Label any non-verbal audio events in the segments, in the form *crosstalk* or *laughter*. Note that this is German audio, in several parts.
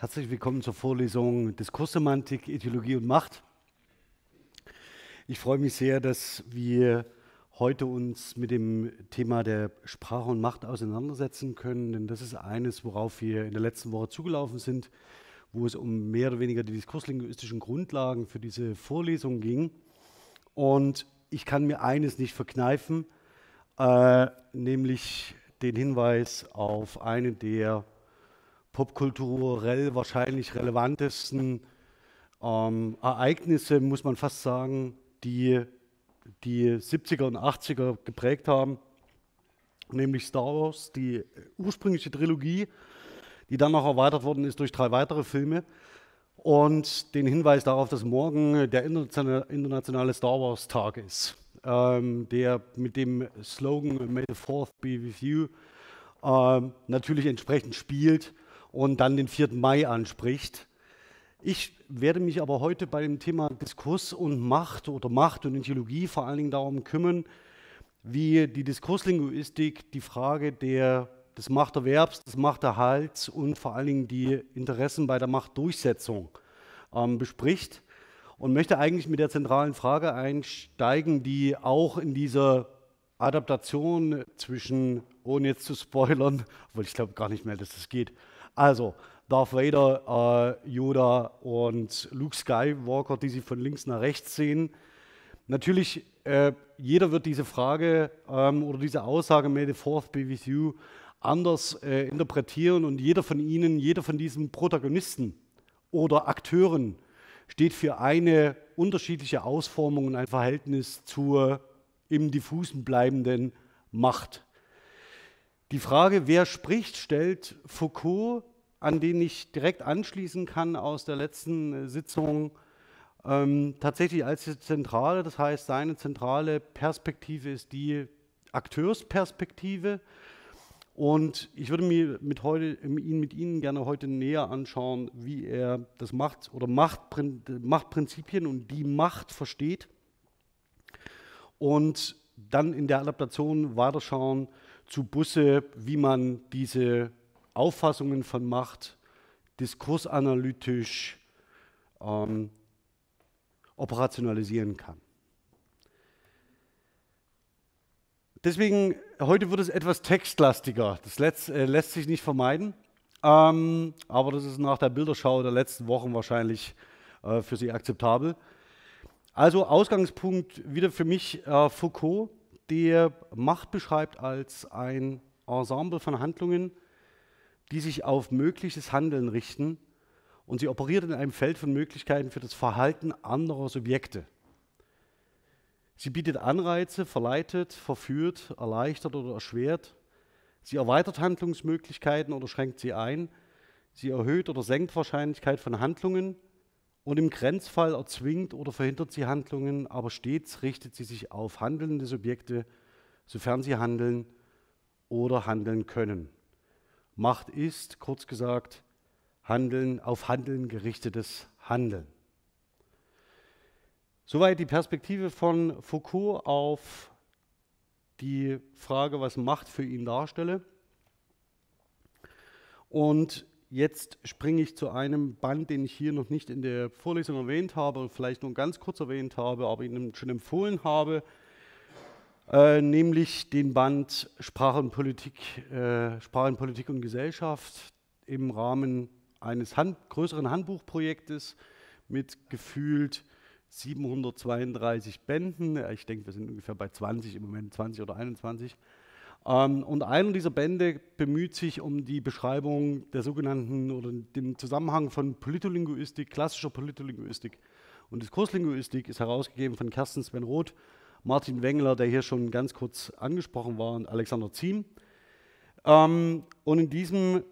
Herzlich willkommen zur Vorlesung Diskurssemantik, Ideologie und Macht. Ich freue mich sehr, dass wir heute uns mit dem Thema der Sprache und Macht auseinandersetzen können, denn das ist eines, worauf wir in der letzten Woche zugelaufen sind, wo es um mehr oder weniger die diskurslinguistischen Grundlagen für diese Vorlesung ging. Und ich kann mir eines nicht verkneifen, äh, nämlich den Hinweis auf eine der popkulturell wahrscheinlich relevantesten ähm, Ereignisse, muss man fast sagen, die die 70er und 80er geprägt haben, nämlich Star Wars, die ursprüngliche Trilogie, die dann noch erweitert worden ist durch drei weitere Filme. Und den Hinweis darauf, dass morgen der internationale Star Wars Tag ist, ähm, der mit dem Slogan May the Fourth be with you ähm, natürlich entsprechend spielt und dann den 4. Mai anspricht. Ich werde mich aber heute bei dem Thema Diskurs und Macht oder Macht und Ideologie vor allen Dingen darum kümmern, wie die Diskurslinguistik die Frage der, des Machterwerbs, des Machterhalts und vor allen Dingen die Interessen bei der Machtdurchsetzung ähm, bespricht und möchte eigentlich mit der zentralen Frage einsteigen, die auch in dieser Adaptation zwischen, ohne jetzt zu spoilern, obwohl ich glaube gar nicht mehr, dass das geht, also, Darth Vader, äh, Yoda und Luke Skywalker, die Sie von links nach rechts sehen. Natürlich, äh, jeder wird diese Frage ähm, oder diese Aussage, May the Fourth be with you, anders äh, interpretieren und jeder von Ihnen, jeder von diesen Protagonisten oder Akteuren steht für eine unterschiedliche Ausformung und ein Verhältnis zur im diffusen bleibenden Macht. Die Frage, wer spricht, stellt Foucault, an den ich direkt anschließen kann aus der letzten äh, Sitzung, ähm, tatsächlich als zentrale. Das heißt, seine zentrale Perspektive ist die Akteursperspektive. Und ich würde mir mit, heute, mit Ihnen gerne heute näher anschauen, wie er das Macht- oder Machtprinzipien und die Macht versteht. Und dann in der Adaptation weiterschauen, zu Busse, wie man diese Auffassungen von Macht diskursanalytisch ähm, operationalisieren kann. Deswegen, heute wird es etwas textlastiger. Das lässt, äh, lässt sich nicht vermeiden. Ähm, aber das ist nach der Bilderschau der letzten Wochen wahrscheinlich äh, für Sie akzeptabel. Also Ausgangspunkt wieder für mich äh, Foucault der Macht beschreibt als ein Ensemble von Handlungen, die sich auf mögliches Handeln richten und sie operiert in einem Feld von Möglichkeiten für das Verhalten anderer Subjekte. Sie bietet Anreize, verleitet, verführt, erleichtert oder erschwert. Sie erweitert Handlungsmöglichkeiten oder schränkt sie ein. Sie erhöht oder senkt Wahrscheinlichkeit von Handlungen und im Grenzfall erzwingt oder verhindert sie Handlungen, aber stets richtet sie sich auf handelnde Subjekte, sofern sie handeln oder handeln können. Macht ist, kurz gesagt, Handeln auf Handeln gerichtetes Handeln. Soweit die Perspektive von Foucault auf die Frage, was Macht für ihn darstelle. Und Jetzt springe ich zu einem Band, den ich hier noch nicht in der Vorlesung erwähnt habe, vielleicht nur ganz kurz erwähnt habe, aber Ihnen schon empfohlen habe, äh, nämlich den Band Sprache und Politik, äh, Sprache und Politik und Gesellschaft im Rahmen eines Hand, größeren Handbuchprojektes mit gefühlt 732 Bänden. Ich denke, wir sind ungefähr bei 20 im Moment, 20 oder 21. Ähm, und einer dieser Bände bemüht sich um die Beschreibung der sogenannten oder dem Zusammenhang von Politolinguistik, klassischer Politolinguistik und Diskurslinguistik, ist herausgegeben von Kersten Sven Roth, Martin Wengler, der hier schon ganz kurz angesprochen war, und Alexander Ziem. Ähm, und in diesem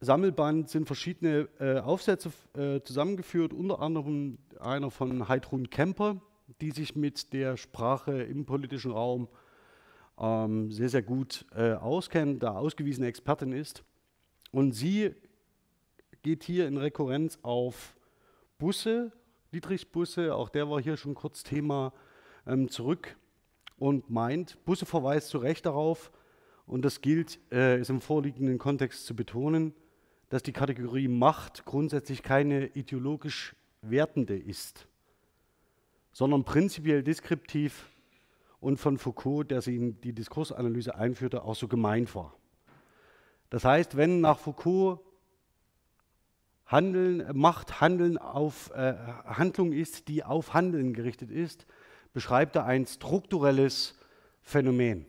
Sammelband sind verschiedene äh, Aufsätze äh, zusammengeführt, unter anderem einer von Heidrun Kemper, die sich mit der Sprache im politischen Raum ähm, sehr, sehr gut äh, auskennt, da ausgewiesene Expertin ist. Und sie geht hier in Rekurrenz auf Busse, Dietrichs Busse, auch der war hier schon kurz Thema, ähm, zurück und meint, Busse verweist zu Recht darauf, und das gilt, äh, ist im vorliegenden Kontext zu betonen, dass die Kategorie Macht grundsätzlich keine ideologisch wertende ist, sondern prinzipiell deskriptiv und von Foucault, der sie in die Diskursanalyse einführte, auch so gemeint war. Das heißt, wenn nach Foucault Handeln, Macht Handeln auf äh, Handlung ist, die auf Handeln gerichtet ist, beschreibt er ein strukturelles Phänomen.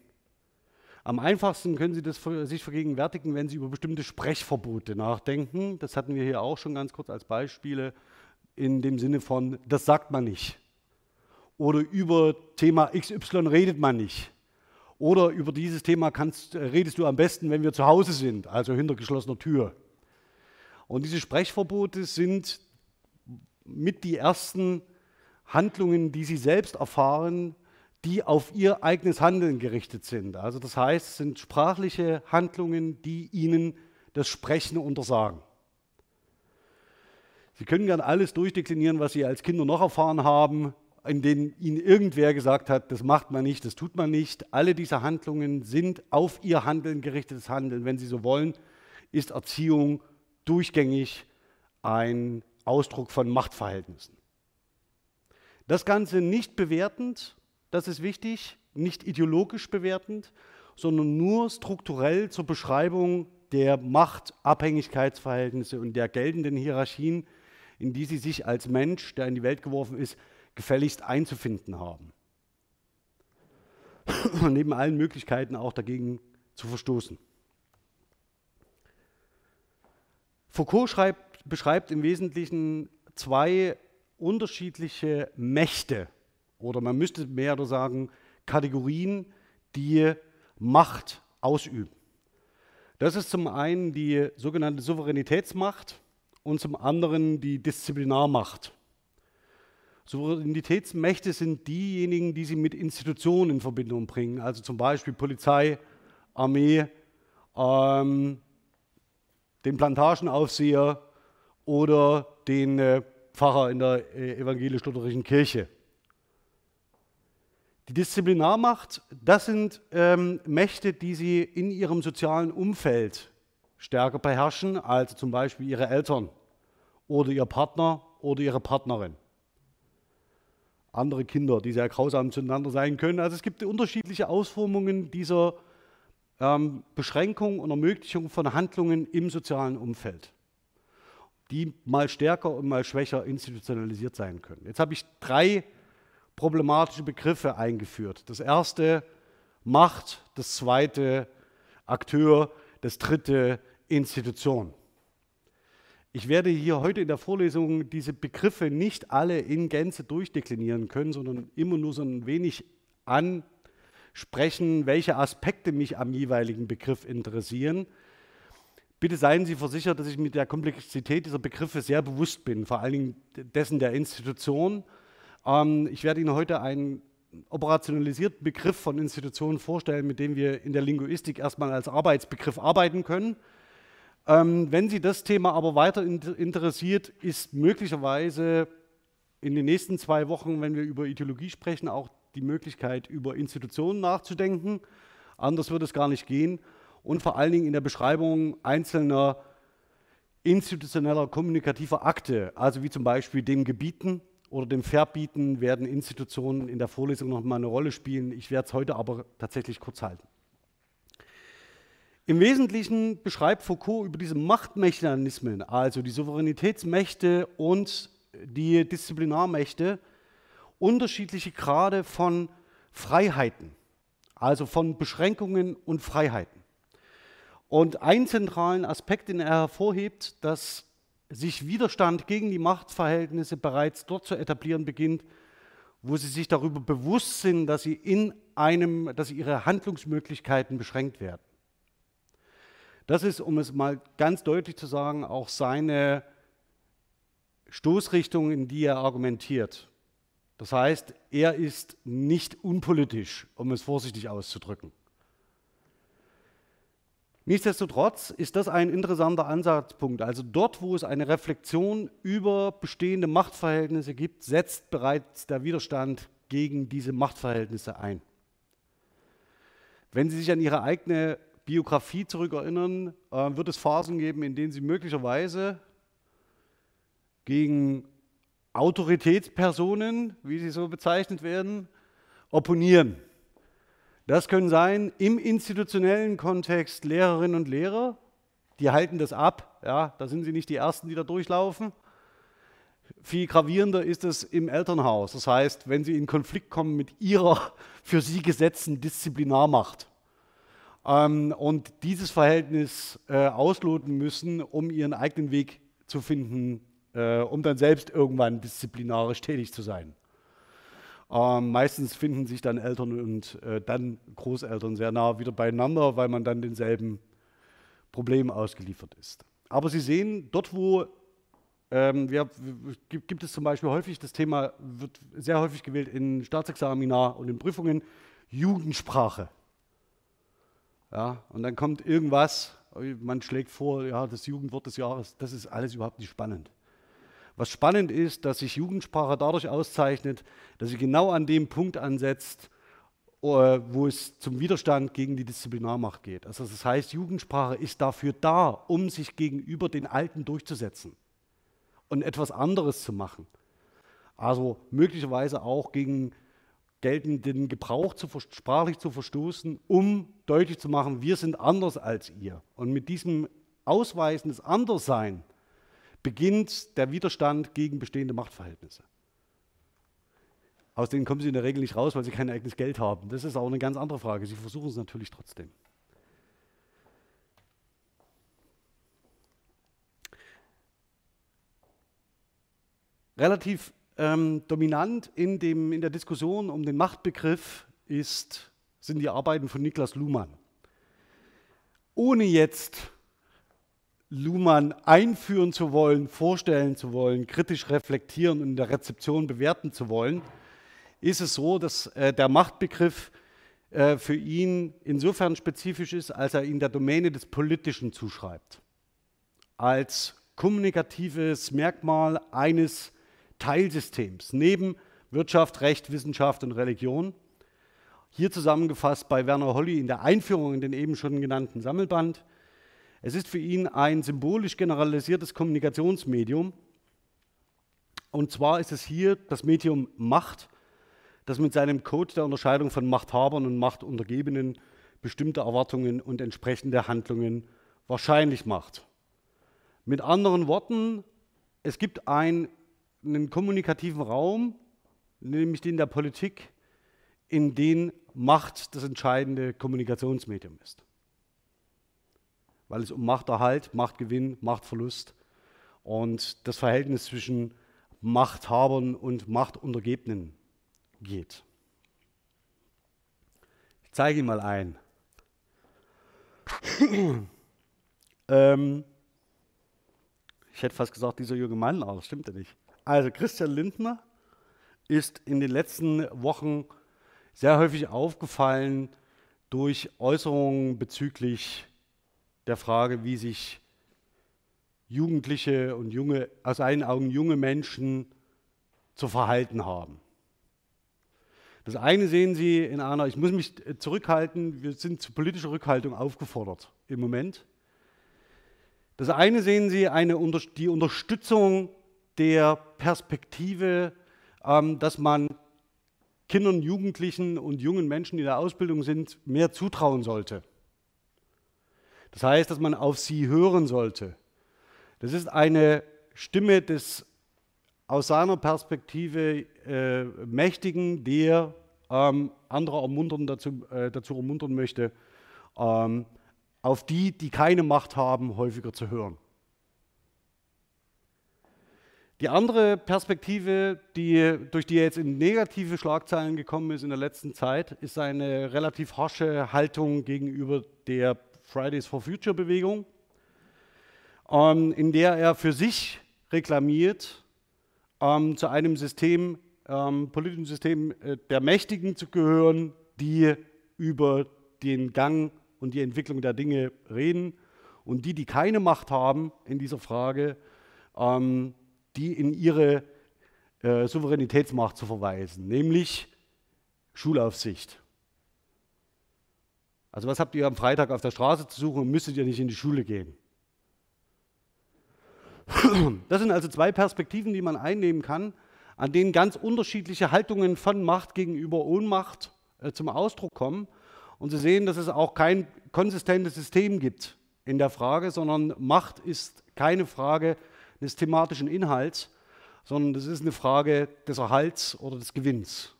Am einfachsten können Sie das sich vergegenwärtigen, wenn Sie über bestimmte Sprechverbote nachdenken. Das hatten wir hier auch schon ganz kurz als Beispiele in dem Sinne von, das sagt man nicht. Oder über Thema XY redet man nicht. Oder über dieses Thema kannst, redest du am besten, wenn wir zu Hause sind, also hinter geschlossener Tür. Und diese Sprechverbote sind mit die ersten Handlungen, die sie selbst erfahren, die auf ihr eigenes Handeln gerichtet sind. Also das heißt, es sind sprachliche Handlungen, die ihnen das Sprechen untersagen. Sie können gern alles durchdeklinieren, was Sie als Kinder noch erfahren haben, in denen Ihnen irgendwer gesagt hat, das macht man nicht, das tut man nicht. Alle diese Handlungen sind auf Ihr Handeln gerichtetes Handeln. Wenn Sie so wollen, ist Erziehung durchgängig ein Ausdruck von Machtverhältnissen. Das Ganze nicht bewertend, das ist wichtig, nicht ideologisch bewertend, sondern nur strukturell zur Beschreibung der Machtabhängigkeitsverhältnisse und der geltenden Hierarchien, in die sie sich als Mensch, der in die Welt geworfen ist, gefälligst einzufinden haben. *coughs* Neben allen Möglichkeiten auch dagegen zu verstoßen. Foucault schreibt, beschreibt im Wesentlichen zwei unterschiedliche Mächte oder man müsste mehr sagen Kategorien, die Macht ausüben. Das ist zum einen die sogenannte Souveränitätsmacht und zum anderen die Disziplinarmacht. Souveränitätsmächte sind diejenigen, die sie mit Institutionen in Verbindung bringen, also zum Beispiel Polizei, Armee, ähm, den Plantagenaufseher oder den äh, Pfarrer in der äh, evangelisch-lutherischen Kirche. Die Disziplinarmacht, das sind ähm, Mächte, die sie in ihrem sozialen Umfeld stärker beherrschen, als zum Beispiel ihre Eltern oder ihr Partner oder ihre Partnerin. Andere Kinder, die sehr grausam zueinander sein können. Also es gibt unterschiedliche Ausformungen dieser ähm, Beschränkung und Ermöglichung von Handlungen im sozialen Umfeld die mal stärker und mal schwächer institutionalisiert sein können. Jetzt habe ich drei problematische Begriffe eingeführt. Das erste Macht, das zweite Akteur, das dritte Institution. Ich werde hier heute in der Vorlesung diese Begriffe nicht alle in Gänze durchdeklinieren können, sondern immer nur so ein wenig ansprechen, welche Aspekte mich am jeweiligen Begriff interessieren. Bitte seien Sie versichert, dass ich mit der Komplexität dieser Begriffe sehr bewusst bin, vor allen Dingen dessen der Institution. Ähm, ich werde Ihnen heute einen operationalisierten Begriff von Institutionen vorstellen, mit dem wir in der Linguistik erstmal als Arbeitsbegriff arbeiten können. Ähm, wenn Sie das Thema aber weiter interessiert, ist möglicherweise in den nächsten zwei Wochen, wenn wir über Ideologie sprechen, auch die Möglichkeit, über Institutionen nachzudenken. Anders wird es gar nicht gehen und vor allen Dingen in der Beschreibung einzelner institutioneller kommunikativer Akte, also wie zum Beispiel dem Gebieten oder dem Verbieten, werden Institutionen in der Vorlesung noch mal eine Rolle spielen. Ich werde es heute aber tatsächlich kurz halten. Im Wesentlichen beschreibt Foucault über diese Machtmechanismen, also die Souveränitätsmächte und die Disziplinarmächte, unterschiedliche Grade von Freiheiten, also von Beschränkungen und Freiheiten. Und einen zentralen Aspekt, den er hervorhebt, dass sich Widerstand gegen die Machtverhältnisse bereits dort zu etablieren beginnt, wo sie sich darüber bewusst sind, dass sie in einem, dass ihre Handlungsmöglichkeiten beschränkt werden. Das ist, um es mal ganz deutlich zu sagen, auch seine Stoßrichtung, in die er argumentiert. Das heißt, er ist nicht unpolitisch, um es vorsichtig auszudrücken. Nichtsdestotrotz ist das ein interessanter Ansatzpunkt. Also dort, wo es eine Reflexion über bestehende Machtverhältnisse gibt, setzt bereits der Widerstand gegen diese Machtverhältnisse ein. Wenn Sie sich an Ihre eigene Biografie zurückerinnern, äh, wird es Phasen geben, in denen sie möglicherweise gegen Autoritätspersonen, wie sie so bezeichnet werden, opponieren. Das können sein im institutionellen Kontext Lehrerinnen und Lehrer, die halten das ab, ja, da sind sie nicht die Ersten, die da durchlaufen. Viel gravierender ist es im Elternhaus. Das heißt, wenn sie in Konflikt kommen mit ihrer *laughs* für sie gesetzten Disziplinarmacht ähm, und dieses Verhältnis äh, ausloten müssen, um ihren eigenen Weg zu finden, äh, um dann selbst irgendwann disziplinarisch tätig zu sein. Ähm, meistens finden sich dann Eltern und äh, dann Großeltern sehr nah wieder beieinander, weil man dann denselben Problemen ausgeliefert ist. Aber Sie sehen, dort wo ähm, wir, gibt, gibt, es zum Beispiel häufig, das Thema wird sehr häufig gewählt in Staatsexamina und in Prüfungen, Jugendsprache. Ja, und dann kommt irgendwas, man schlägt vor, ja, das Jugendwort des Jahres, das ist alles überhaupt nicht spannend. Was spannend ist, dass sich Jugendsprache dadurch auszeichnet, dass sie genau an dem Punkt ansetzt, äh, wo es zum Widerstand gegen die Disziplinarmacht geht. Also das heißt, Jugendsprache ist dafür da, um sich gegenüber den Alten durchzusetzen und etwas anderes zu machen. Also möglicherweise auch gegen geltenden Gebrauch zu, sprachlich zu verstoßen, um deutlich zu machen, wir sind anders als ihr. Und mit diesem Ausweisen des Anderssein beginnt der Widerstand gegen bestehende Machtverhältnisse. Aus denen kommen sie in der Regel nicht raus, weil sie kein eigenes Geld haben. Das ist auch eine ganz andere Frage. Sie versuchen es natürlich trotzdem. Relativ ähm, dominant in, dem, in der Diskussion um den Machtbegriff ist, sind die Arbeiten von Niklas Luhmann. Ohne jetzt Luhmann einführen zu wollen, vorstellen zu wollen, kritisch reflektieren und in der Rezeption bewerten zu wollen, ist es so, dass äh, der Machtbegriff äh, für ihn insofern spezifisch ist, als er ihn der Domäne des Politischen zuschreibt. Als kommunikatives Merkmal eines Teilsystems neben Wirtschaft, Recht, Wissenschaft und Religion. Hier zusammengefasst bei Werner Holly in der Einführung in den eben schon genannten Sammelband. Es ist für ihn ein symbolisch generalisiertes Kommunikationsmedium. Und zwar ist es hier das Medium Macht, das mit seinem Code der Unterscheidung von Machthabern und Machtuntergebenen bestimmte Erwartungen und entsprechende Handlungen wahrscheinlich macht. Mit anderen Worten, es gibt ein einen kommunikativen Raum, nämlich den der Politik, in den Macht das entscheidende Kommunikationsmedium ist. Weil es um Machterhalt, Machtgewinn, Machtverlust und das Verhältnis zwischen Machthabern und Machtuntergebenen geht. Ich zeige Ihnen mal ein. *clears throat* ähm, ich hätte fast gesagt, dieser junge Mann, aber das stimmt ja nicht. Also Christian Lindner ist in den letzten Wochen sehr häufig aufgefallen durch Äußerungen bezüglich der Frage, wie sich Jugendliche und junge, aus seinen Augen junge Menschen zu verhalten haben. Das eine sehen Sie in einer, ich muss mich zurückhalten, wir sind zu politischer Rückhaltung aufgefordert im Moment. Das eine sehen Sie eine, die Unterstützung der Perspektive, ähm, dass man Kindern, Jugendlichen und jungen Menschen, die in der Ausbildung sind, mehr zutrauen sollte. Das heißt, dass man auf sie hören sollte. Das ist eine Stimme des aus seiner Perspektive äh, Mächtigen, der ähm, andere ermuntern dazu, äh, dazu ermuntern möchte, ähm, auf die, die keine Macht haben, häufiger zu hören. Die andere Perspektive, die, durch die er jetzt in negative Schlagzeilen gekommen ist in der letzten Zeit, ist eine relativ harsche Haltung gegenüber der Fridays for Future Bewegung, ähm, in der er für sich reklamiert, ähm, zu einem System, ähm, politischen System äh, der Mächtigen zu gehören, die über den Gang und die Entwicklung der Dinge reden und die, die keine Macht haben in dieser Frage, ähm, die in ihre äh, Souveränitätsmacht zu verweisen, nämlich Schulaufsicht. Also was habt ihr am Freitag auf der Straße zu suchen und müsstet ihr nicht in die Schule gehen? *clears throat* Das sind also zwei Perspektiven, die man einnehmen kann, an denen ganz unterschiedliche Haltungen von Macht gegenüber Ohnmacht äh, zum Ausdruck kommen. Und Sie sehen, dass es auch kein konsistentes System gibt in der Frage, sondern Macht ist keine Frage des thematischen Inhalts, sondern das ist eine Frage des Erhalts oder des Gewinns.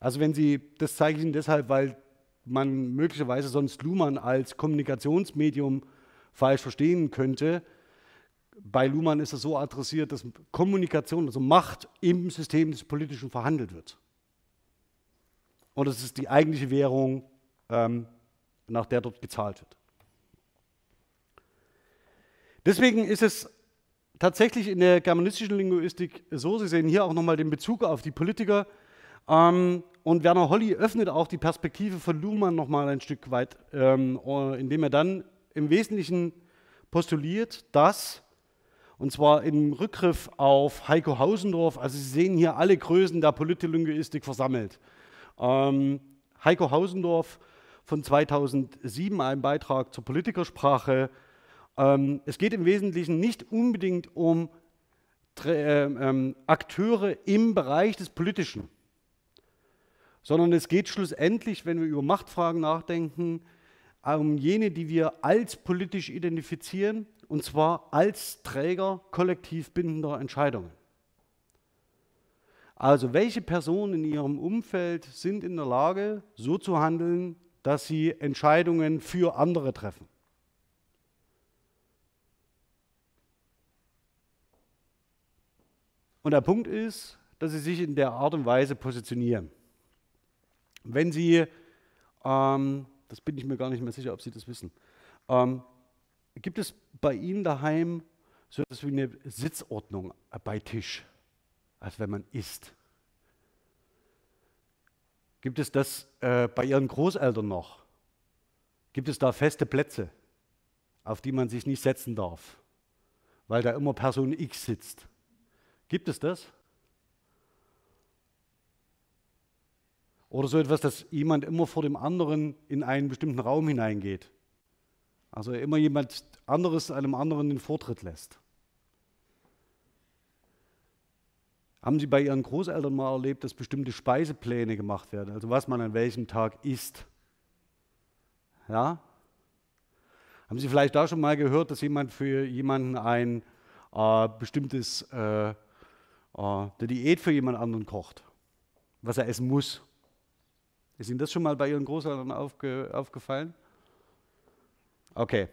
Also wenn Sie, das zeige ich Ihnen deshalb, weil man möglicherweise sonst Luhmann als Kommunikationsmedium falsch verstehen könnte. Bei Luhmann ist es so adressiert, dass Kommunikation, also Macht im System des Politischen verhandelt wird. Und das ist die eigentliche Währung, ähm, nach der dort gezahlt wird. Deswegen ist es tatsächlich in der germanistischen Linguistik so, Sie sehen hier auch nochmal den Bezug auf die Politiker, ähm, und Werner Holly öffnet auch die Perspektive von Luhmann nochmal ein Stück weit, ähm, indem er dann im Wesentlichen postuliert, dass, und zwar im Rückgriff auf Heiko Hausendorf, also Sie sehen hier alle Größen der Politlinguistik versammelt. Ähm, Heiko Hausendorf von 2007, ein Beitrag zur Politikersprache. Ähm, es geht im Wesentlichen nicht unbedingt um äh, Akteure im Bereich des Politischen, sondern es geht schlussendlich, wenn wir über Machtfragen nachdenken, um jene, die wir als politisch identifizieren, und zwar als Träger kollektiv bindender Entscheidungen. Also welche Personen in ihrem Umfeld sind in der Lage, so zu handeln, dass sie Entscheidungen für andere treffen? Und der Punkt ist, dass sie sich in der Art und Weise positionieren. Wenn Sie, ähm, das bin ich mir gar nicht mehr sicher, ob Sie das wissen, ähm, gibt es bei Ihnen daheim so etwas wie eine Sitzordnung bei Tisch, als wenn man isst? Gibt es das äh, bei Ihren Großeltern noch? Gibt es da feste Plätze, auf die man sich nicht setzen darf, weil da immer Person X sitzt? Gibt es das? Oder so etwas, dass jemand immer vor dem anderen in einen bestimmten Raum hineingeht. Also immer jemand anderes einem anderen den Vortritt lässt. Haben Sie bei Ihren Großeltern mal erlebt, dass bestimmte Speisepläne gemacht werden, also was man an welchem Tag isst? Ja? Haben Sie vielleicht da schon mal gehört, dass jemand für jemanden ein äh, bestimmtes, äh, äh, eine Diät für jemand anderen kocht, was er essen muss? Ist Ihnen das schon mal bei Ihren Großeltern aufge, aufgefallen? Okay.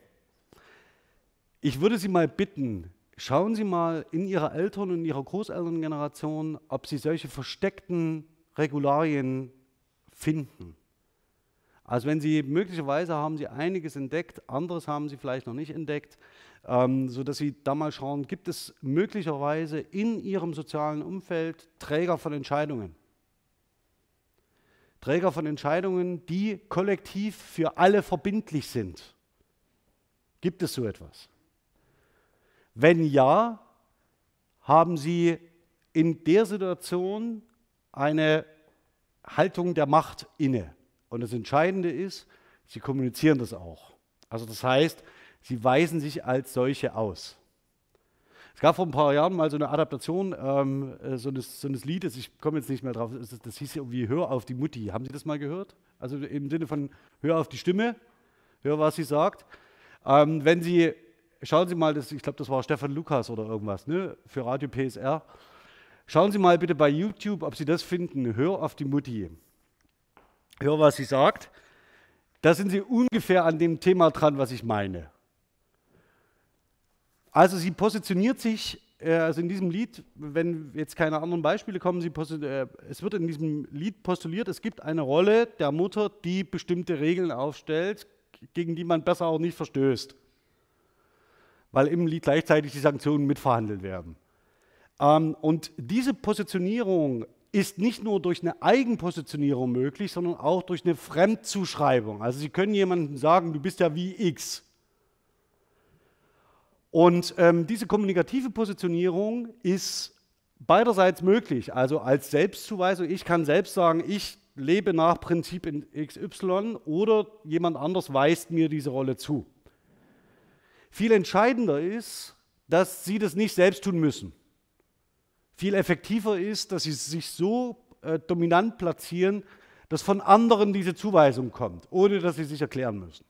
Ich würde Sie mal bitten, schauen Sie mal in Ihrer Eltern- und Ihrer Großelterngeneration, ob Sie solche versteckten Regularien finden. Also wenn Sie möglicherweise haben Sie einiges entdeckt, anderes haben Sie vielleicht noch nicht entdeckt, ähm, sodass Sie da mal schauen, gibt es möglicherweise in Ihrem sozialen Umfeld Träger von Entscheidungen? Träger von Entscheidungen, die kollektiv für alle verbindlich sind. Gibt es so etwas? Wenn ja, haben Sie in der Situation eine Haltung der Macht inne. Und das Entscheidende ist, Sie kommunizieren das auch. Also das heißt, Sie weisen sich als solche aus. Es gab vor ein paar Jahren mal so eine Adaptation ähm, äh, so, eines, so eines Liedes, ich komme jetzt nicht mehr drauf, das, das hieß irgendwie Hör auf die Mutti. Haben Sie das mal gehört? Also im Sinne von Hör auf die Stimme, hör, was sie sagt. Ähm, wenn Sie, schauen Sie mal, das, ich glaube, das war Stefan Lukas oder irgendwas, ne, für Radio PSR. Schauen Sie mal bitte bei YouTube, ob Sie das finden. Hör auf die Mutti. Hör, was sie sagt. Da sind Sie ungefähr an dem Thema dran, was ich meine. Also sie positioniert sich, äh, also in diesem Lied, wenn jetzt keine anderen Beispiele kommen, äh, es wird in diesem Lied postuliert, es gibt eine Rolle der Mutter, die bestimmte Regeln aufstellt, gegen die man besser auch nicht verstößt, weil im Lied gleichzeitig die Sanktionen mitverhandelt werden. Ähm, und diese Positionierung ist nicht nur durch eine Eigenpositionierung möglich, sondern auch durch eine Fremdzuschreibung. Also Sie können jemandem sagen, du bist ja wie X. Und ähm, diese kommunikative Positionierung ist beiderseits möglich. Also als Selbstzuweisung, ich kann selbst sagen, ich lebe nach Prinzip in XY oder jemand anders weist mir diese Rolle zu. Viel entscheidender ist, dass sie das nicht selbst tun müssen. Viel effektiver ist, dass sie sich so äh, dominant platzieren, dass von anderen diese Zuweisung kommt, ohne dass sie sich erklären müssen.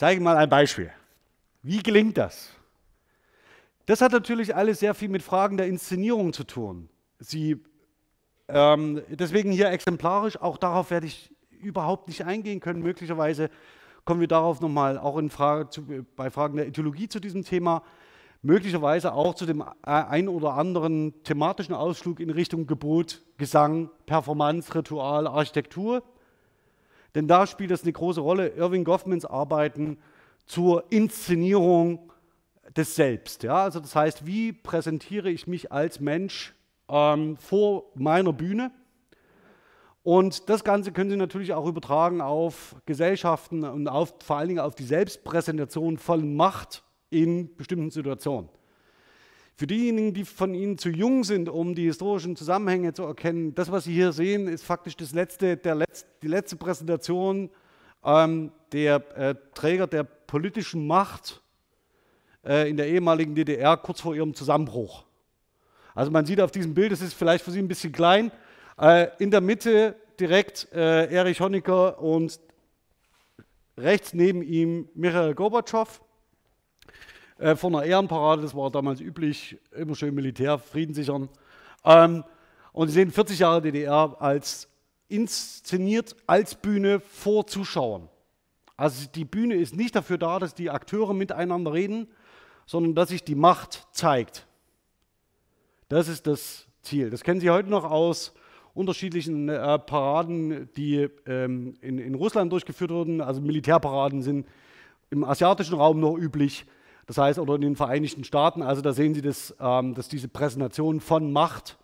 Zeige mal ein Beispiel. Wie gelingt das? Das hat natürlich alles sehr viel mit Fragen der Inszenierung zu tun. Sie, ähm, deswegen hier exemplarisch, auch darauf werde ich überhaupt nicht eingehen können. Möglicherweise kommen wir darauf nochmal auch in Frage zu, bei Fragen der Ideologie zu diesem Thema möglicherweise auch zu dem ein oder anderen thematischen Ausflug in Richtung Gebot, Gesang, Performance, Ritual, Architektur. Denn da spielt es eine große Rolle. Irving Goffmans Arbeiten zur Inszenierung des Selbst. Ja? Also das heißt, wie präsentiere ich mich als Mensch ähm, vor meiner Bühne? Und das Ganze können Sie natürlich auch übertragen auf Gesellschaften und auf, vor allen Dingen auf die Selbstpräsentation von Macht in bestimmten Situationen. Für diejenigen, die von Ihnen zu jung sind, um die historischen Zusammenhänge zu erkennen, das, was Sie hier sehen, ist faktisch das letzte, der Letz-, die letzte Präsentation ähm, der äh, Träger der politischen Macht äh, in der ehemaligen DDR kurz vor ihrem Zusammenbruch. Also man sieht auf diesem Bild, es ist vielleicht für Sie ein bisschen klein, äh, in der Mitte direkt äh, Erich Honecker und rechts neben ihm Michael Gorbatschow äh, von einer Ehrenparade, das war damals üblich, immer schön Militär, Frieden sichern. Ähm, und Sie sehen 40 Jahre DDR als inszeniert als Bühne vor Zuschauern. Also die Bühne ist nicht dafür da, dass die Akteure miteinander reden, sondern dass sich die Macht zeigt. Das ist das Ziel. Das kennen Sie heute noch aus unterschiedlichen äh, Paraden, die ähm, in, in Russland durchgeführt wurden. Also Militärparaden sind im asiatischen Raum nur üblich. Das heißt, oder in den Vereinigten Staaten, also da sehen Sie, das, ähm, dass diese Präsentation von Macht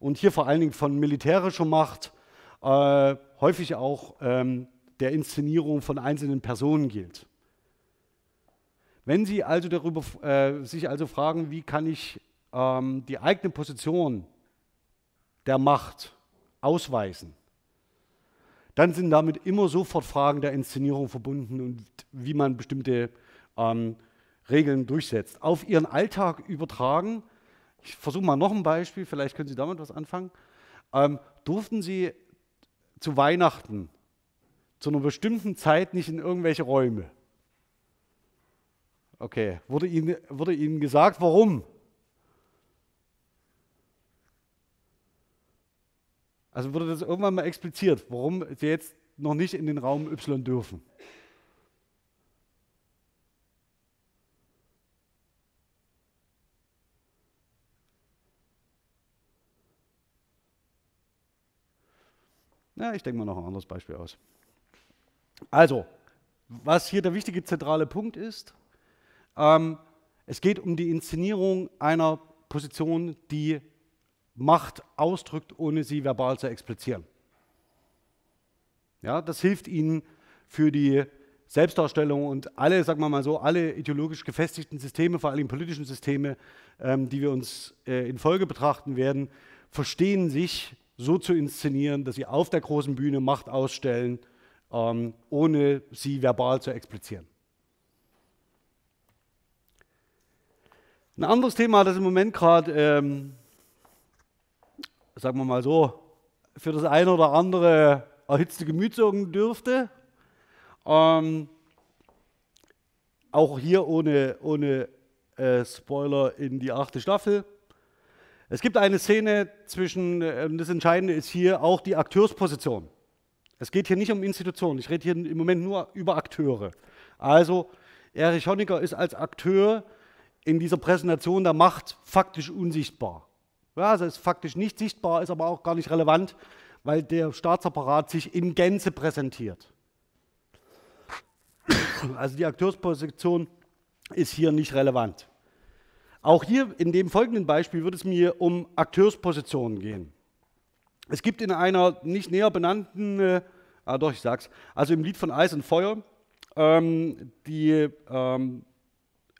und hier vor allen Dingen von militärischer Macht äh, häufig auch ähm, der Inszenierung von einzelnen Personen gilt. Wenn Sie also darüber, äh, sich also fragen, wie kann ich ähm, die eigene Position der Macht ausweisen, dann sind damit immer sofort Fragen der Inszenierung verbunden und wie man bestimmte ähm, Regeln durchsetzt. Auf ihren Alltag übertragen, ich versuche mal noch ein Beispiel, vielleicht können Sie damit was anfangen. Ähm, durften Sie zu Weihnachten zu einer bestimmten Zeit nicht in irgendwelche Räume? Okay, wurde Ihnen, wurde Ihnen gesagt, warum? Also wurde das irgendwann mal expliziert, warum Sie jetzt noch nicht in den Raum Y dürfen? Ja, ich denke mal noch ein anderes Beispiel aus. Also, was hier der wichtige zentrale Punkt ist, ähm, es geht um die Inszenierung einer Position, die Macht ausdrückt, ohne sie verbal zu explizieren. Ja, das hilft Ihnen für die Selbstdarstellung und alle, sagen wir mal so, alle ideologisch gefestigten Systeme, vor allem politischen Systeme, ähm, die wir uns äh, in Folge betrachten werden, verstehen sich so zu inszenieren, dass sie auf der großen Bühne Macht ausstellen, ähm, ohne sie verbal zu explizieren. Ein anderes Thema, das im Moment gerade, ähm, sagen wir mal so, für das eine oder andere erhitzte Gemüt sorgen dürfte, ähm, auch hier ohne, ohne äh, Spoiler in die achte Staffel. Es gibt eine Szene zwischen, äh, das Entscheidende ist hier auch die Akteursposition. Es geht hier nicht um Institutionen, ich rede hier im Moment nur über Akteure. Also Erich Honecker ist als Akteur in dieser Präsentation der Macht faktisch unsichtbar. Ja, also ist faktisch nicht sichtbar, ist aber auch gar nicht relevant, weil der Staatsapparat sich in Gänze präsentiert. Also die Akteursposition ist hier nicht relevant. Auch hier in dem folgenden Beispiel wird es mir um Akteurspositionen gehen. Es gibt in einer nicht näher benannten, äh, ah doch, ich sag's, also im Lied von Eis und Feuer, ähm, die ähm,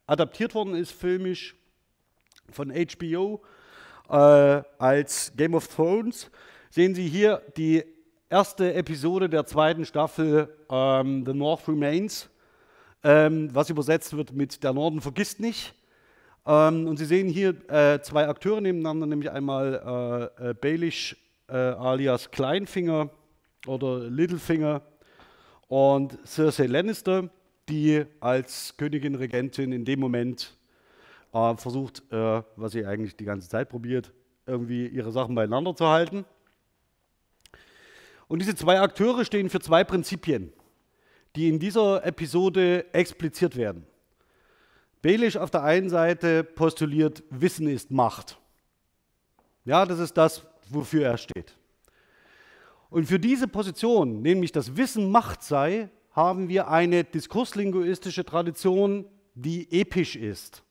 adaptiert worden ist filmisch von HBO, äh, als Game of Thrones, sehen Sie hier die erste Episode der zweiten Staffel ähm, The North Remains, ähm, was übersetzt wird mit Der Norden vergisst nicht. Ähm, und Sie sehen hier äh, zwei Akteure nebeneinander, nämlich einmal äh, äh, Baelish äh, alias Kleinfinger oder Littlefinger und Cersei Lannister, die als Königin Regentin in dem Moment äh, versucht, äh, was sie eigentlich die ganze Zeit probiert, irgendwie ihre Sachen beieinander zu halten. Und diese zwei Akteure stehen für zwei Prinzipien, die in dieser Episode expliziert werden. Baelish auf der einen Seite postuliert, Wissen ist Macht. Ja, das ist das, wofür er steht. Und für diese Position, nämlich dass Wissen Macht sei, haben wir eine diskurslinguistische Tradition, die episch ist.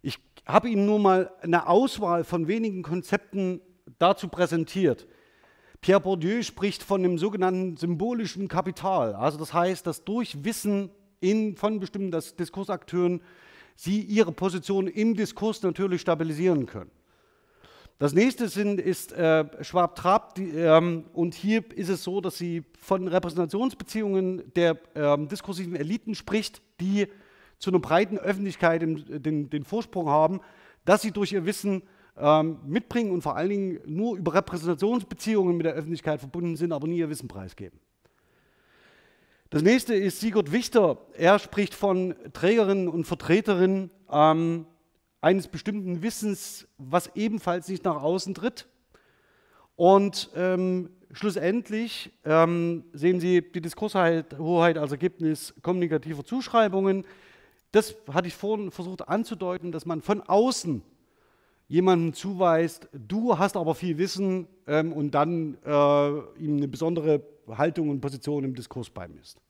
Ich habe Ihnen nur mal eine Auswahl von wenigen Konzepten dazu präsentiert. Pierre Bourdieu spricht von dem sogenannten symbolischen Kapital. Also das heißt, dass durch Wissen in, von bestimmten Diskursakteuren sie ihre Position im Diskurs natürlich stabilisieren können. Das nächste sind, ist äh, Schwab-Trab ähm, und hier ist es so, dass sie von Repräsentationsbeziehungen der ähm, diskursiven Eliten spricht, die zu einer breiten Öffentlichkeit den, den, den Vorsprung haben, dass sie durch ihr Wissen ähm, mitbringen und vor allen Dingen nur über Repräsentationsbeziehungen mit der Öffentlichkeit verbunden sind, aber nie ihr Wissen preisgeben. Das nächste ist Sigurd Wichter. Er spricht von Trägerinnen und Vertreterinnen ähm, eines bestimmten Wissens, was ebenfalls nicht nach außen tritt. Und ähm, schlussendlich ähm, sehen Sie die Diskurshoheit als Ergebnis kommunikativer Zuschreibungen. Das hatte ich vorhin versucht anzudeuten, dass man von außen jemandem zuweist, du hast aber viel Wissen ähm, und dann äh, ihm eine besondere Haltung und Position im Diskurs beimisst.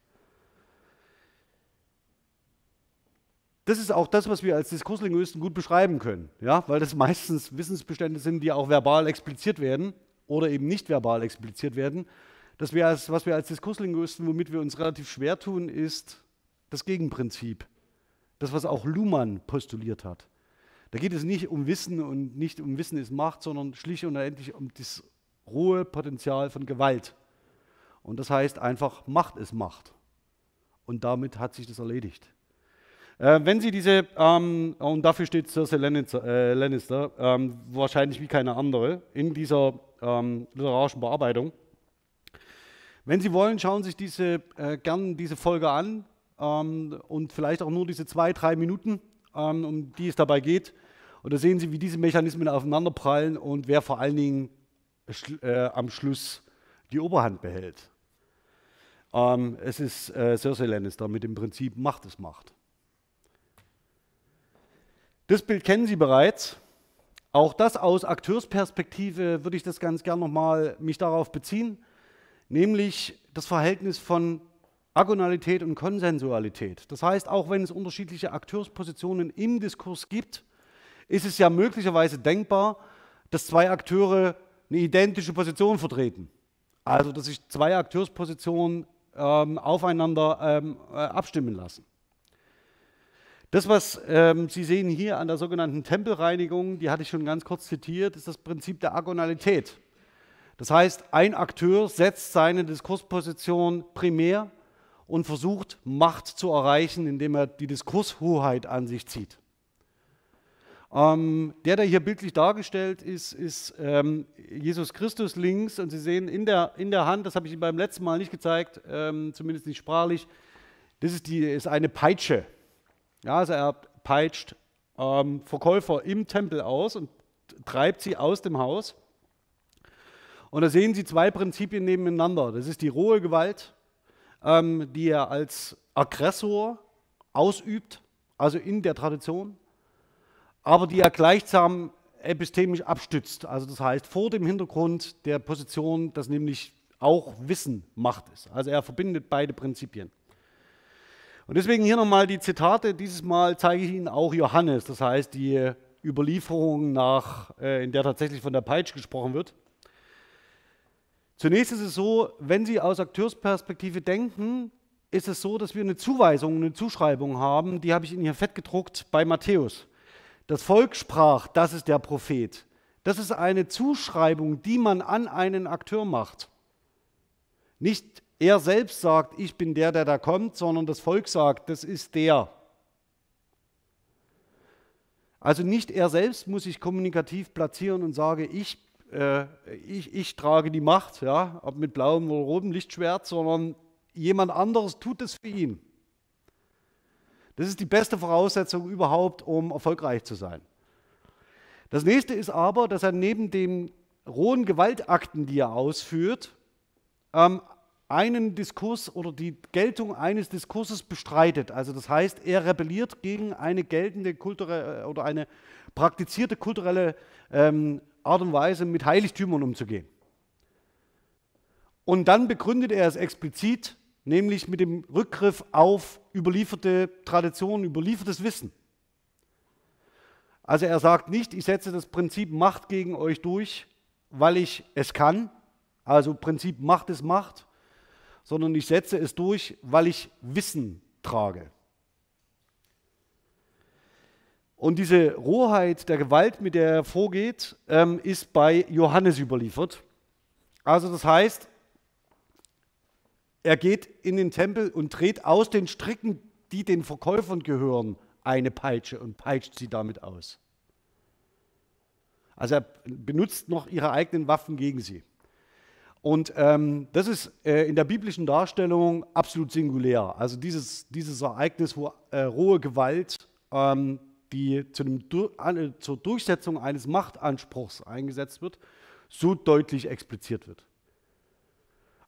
Das ist auch das, was wir als Diskurslinguisten gut beschreiben können, ja? weil das meistens Wissensbestände sind, die auch verbal expliziert werden oder eben nicht verbal expliziert werden. Das wir als, was wir als Diskurslinguisten, womit wir uns relativ schwer tun, ist das Gegenprinzip. Das, was auch Luhmann postuliert hat. Da geht es nicht um Wissen und nicht um Wissen ist Macht, sondern schlicht und endlich um das rohe Potenzial von Gewalt. Und das heißt einfach, Macht ist Macht. Und damit hat sich das erledigt. Äh, wenn Sie diese, ähm, und dafür steht Cersei Lannister, äh, Lannister ähm, wahrscheinlich wie keine andere in dieser ähm, literarischen Bearbeitung. Wenn Sie wollen, schauen Sie sich diese, äh, gern diese Folge an ähm, und vielleicht auch nur diese zwei, drei Minuten, ähm, um die es dabei geht. Und da sehen Sie, wie diese Mechanismen aufeinanderprallen und wer vor allen Dingen äh, am Schluss die Oberhand behält. Ähm, es ist äh, Cersei Lannister mit dem Prinzip Macht ist Macht. Das Bild kennen Sie bereits. Auch das aus Akteursperspektive würde ich das ganz gern nochmal mich darauf beziehen, nämlich das Verhältnis von Agonalität und Konsensualität. Das heißt, auch wenn es unterschiedliche Akteurspositionen im Diskurs gibt, ist es ja möglicherweise denkbar, dass zwei Akteure eine identische Position vertreten. Also, dass sich zwei Akteurspositionen ähm, aufeinander ähm, äh, abstimmen lassen. Das, was ähm, Sie sehen hier an der sogenannten Tempelreinigung, die hatte ich schon ganz kurz zitiert, ist das Prinzip der Agonalität. Das heißt, ein Akteur setzt seine Diskursposition primär und versucht, Macht zu erreichen, indem er die Diskurshoheit an sich zieht. Ähm, der, der hier bildlich dargestellt ist, ist ähm, Jesus Christus links und Sie sehen in der, in der Hand, das habe ich Ihnen beim letzten Mal nicht gezeigt, ähm, zumindest nicht sprachlich, das ist, die, ist eine Peitsche. Ja, also er peitscht ähm, Verkäufer im Tempel aus und treibt sie aus dem Haus. Und da sehen Sie zwei Prinzipien nebeneinander. Das ist die rohe Gewalt, ähm, die er als Aggressor ausübt, also in der Tradition, aber die er gleichsam epistemisch abstützt. Also das heißt vor dem Hintergrund der Position, dass nämlich auch Wissen Macht ist. Also er verbindet beide Prinzipien. Und deswegen hier nochmal die Zitate. Dieses Mal zeige ich Ihnen auch Johannes, das heißt die Überlieferung, nach, äh, in der tatsächlich von der Peitsch gesprochen wird. Zunächst ist es so, wenn Sie aus Akteursperspektive denken, ist es so, dass wir eine Zuweisung, eine Zuschreibung haben, die habe ich Ihnen hier fett gedruckt bei Matthäus. Das Volk sprach, das ist der Prophet. Das ist eine Zuschreibung, die man an einen Akteur macht. Nicht er selbst sagt, ich bin der, der da kommt, sondern das Volk sagt, das ist der. Also nicht er selbst muss sich kommunikativ platzieren und sage, ich, äh, ich, ich trage die Macht, ja, ob mit blauem oder rotem Lichtschwert, sondern jemand anderes tut es für ihn. Das ist die beste Voraussetzung überhaupt, um erfolgreich zu sein. Das nächste ist aber, dass er neben den rohen Gewaltakten, die er ausführt, ähm, einen Diskurs oder die Geltung eines Diskurses bestreitet. Also das heißt, er rebelliert gegen eine geltende kulturelle oder eine praktizierte kulturelle ähm, Art und Weise, mit Heiligtümern umzugehen. Und dann begründet er es explizit, nämlich mit dem Rückgriff auf überlieferte Traditionen, überliefertes Wissen. Also er sagt nicht, ich setze das Prinzip Macht gegen euch durch, weil ich es kann, also Prinzip Macht ist Macht, sondern ich setze es durch, weil ich Wissen trage. Und diese Rohheit der Gewalt, mit der er vorgeht, ähm, ist bei Johannes überliefert. Also das heißt, er geht in den Tempel und dreht aus den Stricken, die den Verkäufern gehören, eine Peitsche und peitscht sie damit aus. Also er benutzt noch ihre eigenen Waffen gegen sie. Und ähm, das ist äh, in der biblischen Darstellung absolut singulär. Also dieses, dieses Ereignis, wo äh, rohe Gewalt, ähm, die zu dem, äh, zur Durchsetzung eines Machtanspruchs eingesetzt wird, so deutlich expliziert wird.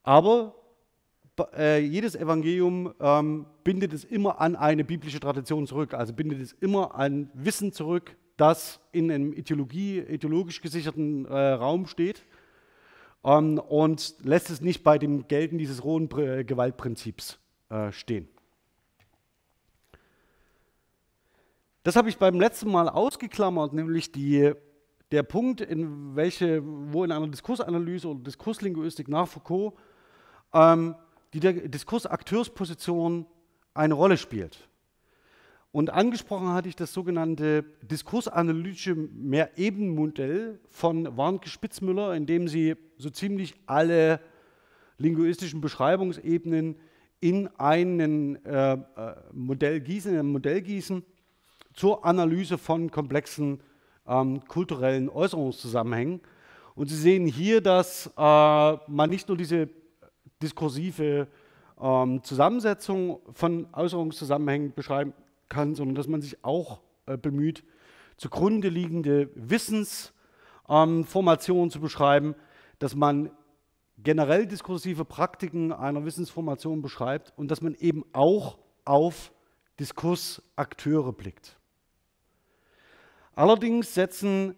Aber äh, jedes Evangelium ähm, bindet es immer an eine biblische Tradition zurück, also bindet es immer an Wissen zurück, das in einem Ideologie, ideologisch gesicherten äh, Raum steht ähm, und lässt es nicht bei dem Gelten dieses rohen Gewaltprinzips äh, stehen. Das habe ich beim letzten Mal ausgeklammert, nämlich die, der Punkt, in welche, wo in einer Diskursanalyse oder Diskurslinguistik nach Foucault ähm, die Diskursakteursposition eine Rolle spielt. Und angesprochen hatte ich das sogenannte diskursanalytische Mehrebenenmodell von Warnke Spitzmüller, in dem sie so ziemlich alle linguistischen Beschreibungsebenen in einen äh, äh Modell gießen, in ein Modell gießen zur Analyse von komplexen ähm, kulturellen Äußerungszusammenhängen. Und Sie sehen hier, dass äh, man nicht nur diese diskursive ähm, Zusammensetzung von Äußerungszusammenhängen beschreiben kann, sondern dass man sich auch äh, bemüht, zugrunde liegende Wissensformationen ähm, zu beschreiben, dass man generell diskursive Praktiken einer Wissensformation beschreibt und dass man eben auch auf Diskursakteure blickt. Allerdings setzen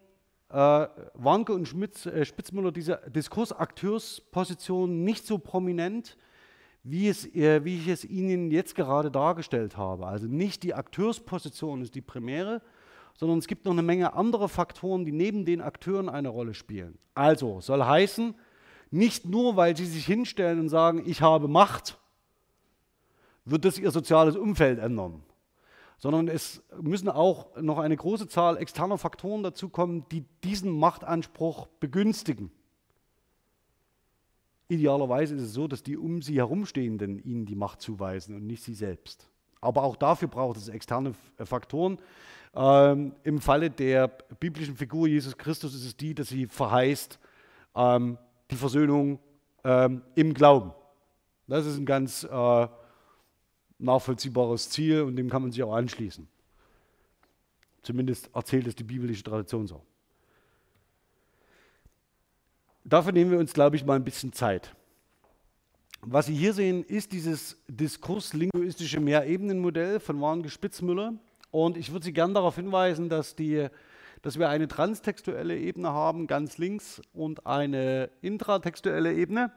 äh, Warnke und Schmitz, äh, Spitzmüller diese Diskursakteursposition nicht so prominent, wie, es, äh, wie ich es Ihnen jetzt gerade dargestellt habe. Also nicht die Akteursposition ist die primäre, sondern es gibt noch eine Menge anderer Faktoren, die neben den Akteuren eine Rolle spielen. Also soll heißen, nicht nur, weil sie sich hinstellen und sagen, ich habe Macht, wird das ihr soziales Umfeld ändern, sondern es müssen auch noch eine große Zahl externer Faktoren dazukommen, die diesen Machtanspruch begünstigen. Idealerweise ist es so, dass die um sie herumstehenden ihnen die Macht zuweisen und nicht sie selbst. Aber auch dafür braucht es externe äh, Faktoren. Ähm, Im Falle der biblischen Figur Jesus Christus ist es die, dass sie verheißt ähm, die Versöhnung ähm, im Glauben. Das ist ein ganz äh, nachvollziehbares Ziel und dem kann man sich auch anschließen. Zumindest erzählt es die biblische Tradition so. Dafür nehmen wir uns, glaube ich, mal ein bisschen Zeit. Was Sie hier sehen, ist dieses diskurslinguistische Mehrebenenmodell von Warnke Spitzmüller. Und ich würde Sie gerne darauf hinweisen, dass, die, dass wir eine transtextuelle Ebene haben, ganz links, und eine intratextuelle Ebene.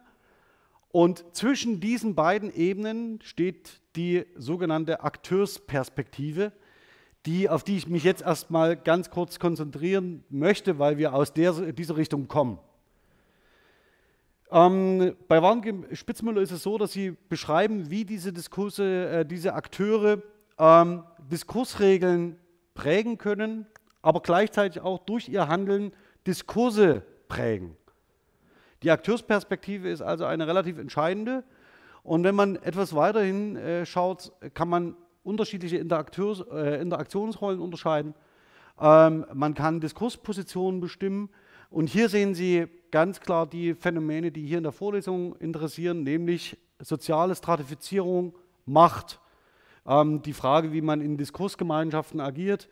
Und zwischen diesen beiden Ebenen steht die sogenannte Akteursperspektive, die, auf die ich mich jetzt erstmal ganz kurz konzentrieren möchte, weil wir aus der, dieser Richtung kommen. Ähm, bei Warnke Spitzmüller ist es so, dass sie beschreiben, wie diese Diskurse, äh, diese Akteure ähm, Diskursregeln prägen können, aber gleichzeitig auch durch ihr Handeln Diskurse prägen. Die Akteursperspektive ist also eine relativ entscheidende. Und wenn man etwas weiterhin äh, schaut, kann man unterschiedliche Interakteurs, äh, Interaktionsrollen unterscheiden. Ähm, man kann Diskurspositionen bestimmen. Und hier sehen Sie ganz klar die Phänomene, die hier in der Vorlesung interessieren, nämlich soziale Stratifizierung, Macht, ähm, die Frage, wie man in Diskursgemeinschaften agiert,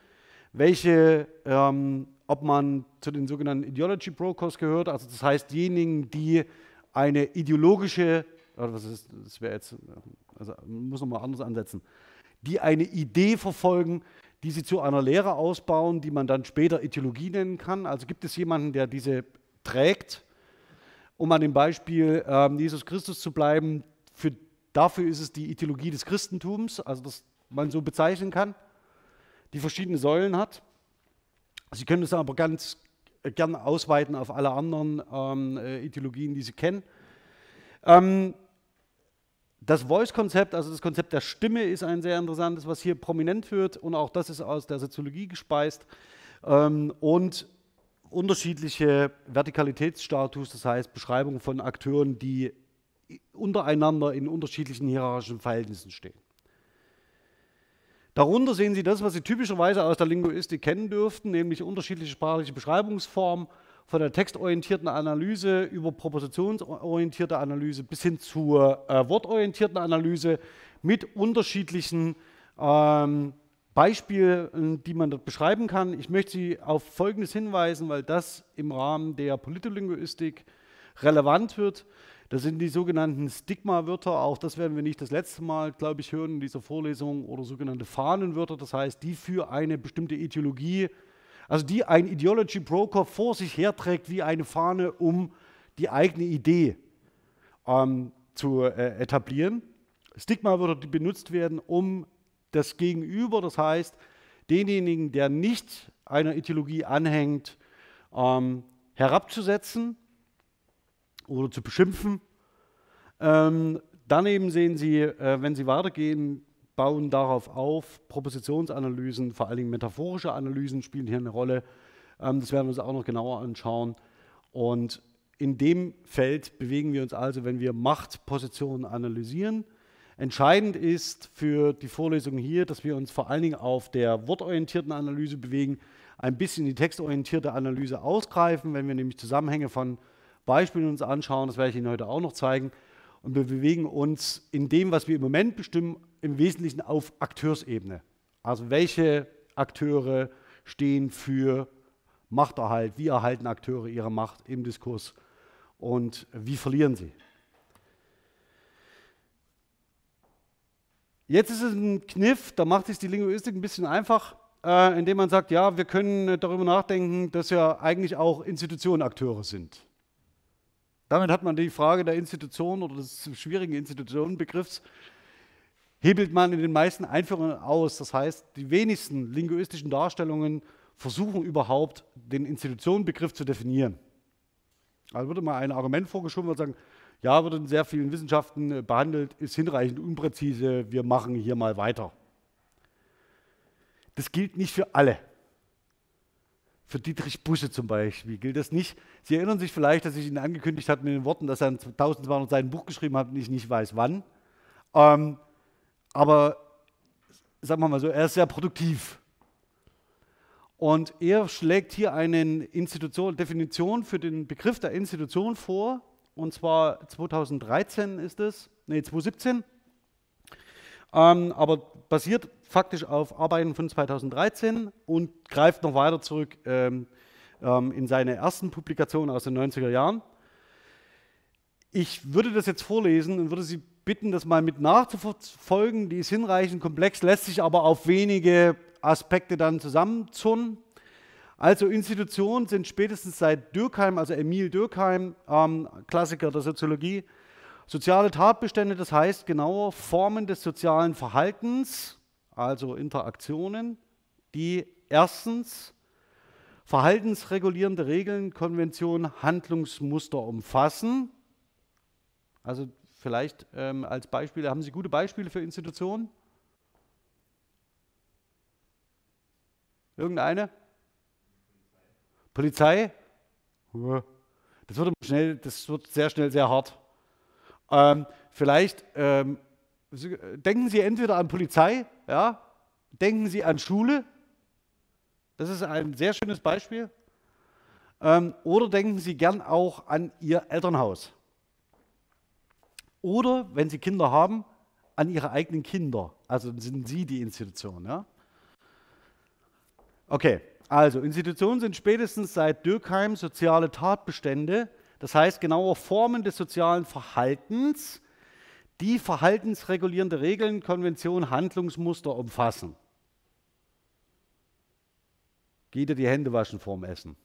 welche, ähm, ob man zu den sogenannten Ideology Brokers gehört, also das heißt diejenigen, die eine ideologische, was ist, das wäre jetzt, also muss man mal anders ansetzen, die eine Idee verfolgen, die sie zu einer Lehre ausbauen, die man dann später Ideologie nennen kann. Also gibt es jemanden, der diese trägt, um an dem Beispiel äh, Jesus Christus zu bleiben, für, dafür ist es die Ideologie des Christentums, also das man so bezeichnen kann, die verschiedene Säulen hat. Sie können es aber ganz äh, gern ausweiten auf alle anderen ähm, äh, Ideologien, die Sie kennen. Ähm, das Voice-Konzept, also das Konzept der Stimme, ist ein sehr interessantes, was hier prominent wird und auch das ist aus der Soziologie gespeist. Ähm, und unterschiedliche Vertikalitätsstatus, das heißt Beschreibung von Akteuren, die untereinander in unterschiedlichen hierarchischen Verhältnissen stehen. Darunter sehen Sie das, was Sie typischerweise aus der Linguistik kennen dürften, nämlich unterschiedliche sprachliche Beschreibungsformen, von der textorientierten Analyse über propositionsorientierte Analyse bis hin zur äh, wortorientierten Analyse mit unterschiedlichen ähm, Beispielen, die man dort beschreiben kann. Ich möchte Sie auf Folgendes hinweisen, weil das im Rahmen der Politolinguistik relevant wird. Das sind die sogenannten Stigma-Wörter. Auch das werden wir nicht das letzte Mal, glaube ich, hören in dieser Vorlesung oder sogenannte Fahnenwörter. Das heißt, die für eine bestimmte Ideologie also die ein Ideology Broker vor sich herträgt wie eine Fahne, um die eigene Idee ähm, zu äh, etablieren. Stigma-Wörter, die benutzt werden, um das Gegenüber, das heißt denjenigen, der nicht einer Ideologie anhängt, ähm, herabzusetzen oder zu beschimpfen. Ähm, daneben sehen Sie, äh, wenn Sie weitergehen, bauen darauf auf. Propositionsanalysen, vor allen Dingen metaphorische Analysen spielen hier eine Rolle. Ähm, das werden wir uns auch noch genauer anschauen. Und in dem Feld bewegen wir uns also, wenn wir Machtpositionen analysieren. Entscheidend ist für die Vorlesung hier, dass wir uns vor allen Dingen auf der wortorientierten Analyse bewegen, ein bisschen die textorientierte Analyse ausgreifen, wenn wir nämlich Zusammenhänge von Beispielen uns anschauen, das werde ich Ihnen heute auch noch zeigen. Und wir bewegen uns in dem, was wir im Moment bestimmen, im Wesentlichen auf Akteursebene. Also welche Akteure stehen für Machterhalt, wie erhalten Akteure ihre Macht im Diskurs und wie verlieren sie. Jetzt ist es ein Kniff, da macht sich die Linguistik ein bisschen einfach, äh, indem man sagt, ja, wir können darüber nachdenken, dass ja eigentlich auch Institutionen Akteure sind. Damit hat man die Frage der Institution oder des schwierigen Institutionenbegriffs hebelt man in den meisten Einführungen aus. Das heißt, die wenigsten linguistischen Darstellungen versuchen überhaupt, den Institutionenbegriff zu definieren. Also würde mal ein Argument vorgeschoben und sagen, ja, wird in sehr vielen Wissenschaften äh, behandelt, ist hinreichend unpräzise, wir machen hier mal weiter. Das gilt nicht für alle. Für Dietrich Busche zum Beispiel gilt das nicht. Sie erinnern sich vielleicht, dass ich Ihnen angekündigt habe mit den Worten, dass er ein 1200 Seiten Buch geschrieben hat und ich nicht weiß wann. Ähm, aber sagen wir mal so, er ist sehr produktiv. Und er schlägt hier eine Definition für den Begriff der Institution vor, und zwar 2013 ist es, nee, 2017, ähm, aber basiert faktisch auf Arbeiten von 2013 und greift noch weiter zurück ähm, ähm, in seine ersten Publikationen aus den 90er Jahren. Ich würde das jetzt vorlesen und würde Sie bitten, das mal mit nachzuverfolgen. Die ist hinreichend komplex, lässt sich aber auf wenige Aspekte dann zusammenzurren. Also Institutionen sind spätestens seit Dürkheim, also Emil Dürkheim, ähm, Klassiker der Soziologie, soziale Tatbestände, das heißt genauer Formen des sozialen Verhaltens, also Interaktionen, die erstens verhaltensregulierende Regeln, Konventionen, Handlungsmuster umfassen. Also Vielleicht ähm, als Beispiele, haben Sie gute Beispiele für Institutionen? Irgendeine? Polizei? Das wird schnell, das wird sehr schnell sehr hart. Ähm, vielleicht ähm, denken Sie entweder an Polizei, ja, denken Sie an Schule. Das ist ein sehr schönes Beispiel. Ähm, oder denken Sie gern auch an Ihr Elternhaus. Oder, wenn Sie Kinder haben, an Ihre eigenen Kinder. Also sind Sie die Institution. Ja? Okay, also Institutionen sind spätestens seit Dürkheim soziale Tatbestände, das heißt genaue Formen des sozialen Verhaltens, die verhaltensregulierende Regeln, Konventionen, Handlungsmuster umfassen. Geht ihr die Hände waschen vorm Essen?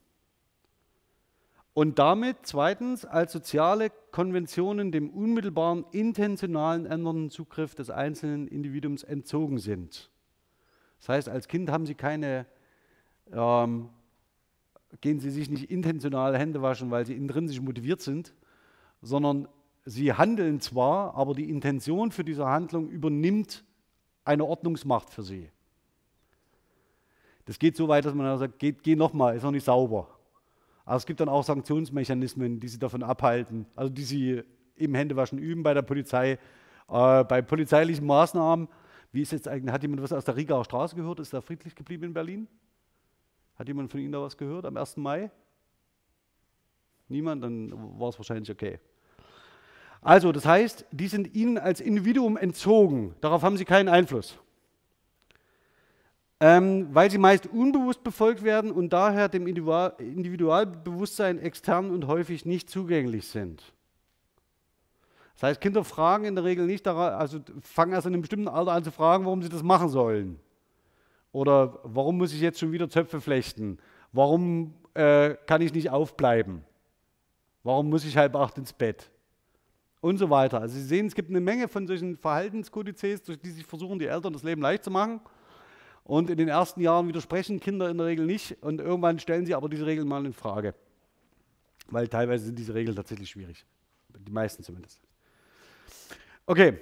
Und damit zweitens als soziale Konventionen dem unmittelbaren intentionalen ändernden Zugriff des einzelnen Individuums entzogen sind. Das heißt, als Kind haben sie keine, ähm, gehen sie sich nicht intentional Hände waschen, weil sie intrinsisch motiviert sind, sondern sie handeln zwar, aber die Intention für diese Handlung übernimmt eine Ordnungsmacht für sie. Das geht so weit, dass man sagt, geht, geh nochmal, ist noch nicht sauber. Aber es gibt dann auch Sanktionsmechanismen, die sie davon abhalten, also die sie im Händewaschen üben bei der Polizei, äh, bei polizeilichen Maßnahmen. Wie ist jetzt eigentlich, hat jemand was aus der Rigaer Straße gehört? Ist da friedlich geblieben in Berlin? Hat jemand von Ihnen da was gehört am 1. Mai? Niemand? Dann war es wahrscheinlich okay. Also, das heißt, die sind Ihnen als Individuum entzogen. Darauf haben Sie keinen Einfluss ähm, weil sie meist unbewusst befolgt werden und daher dem Individualbewusstsein extern und häufig nicht zugänglich sind. Das heißt, Kinder fragen in der Regel nicht, also fangen erst in einem bestimmten Alter an zu fragen, warum sie das machen sollen. Oder warum muss ich jetzt schon wieder Zöpfe flechten? Warum äh, kann ich nicht aufbleiben? Warum muss ich halb acht ins Bett? Und so weiter. Also Sie sehen, es gibt eine Menge von solchen Verhaltenskodizes, durch die sich versuchen, die Eltern das Leben leicht zu machen. Und in den ersten Jahren widersprechen Kinder in der Regel nicht und irgendwann stellen sie aber diese Regeln mal in Frage. Weil teilweise sind diese Regeln tatsächlich schwierig. Die meisten zumindest. Okay.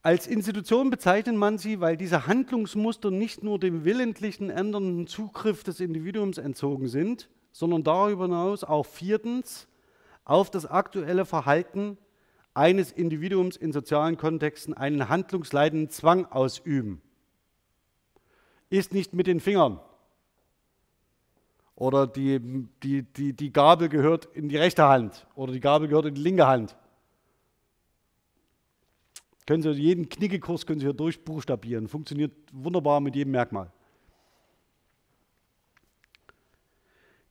Als Institution bezeichnet man sie, weil diese Handlungsmuster nicht nur dem willentlichen ändernden Zugriff des Individuums entzogen sind, sondern darüber hinaus auch viertens auf das aktuelle Verhalten eines Individuums in sozialen Kontexten einen handlungsleitenden Zwang ausüben isst nicht mit den Fingern. Oder die, die, die, die Gabel gehört in die rechte Hand oder die Gabel gehört in die linke Hand. Können Sie jeden Knickekurs können Sie hier durchbuchstabieren. Funktioniert wunderbar mit jedem Merkmal.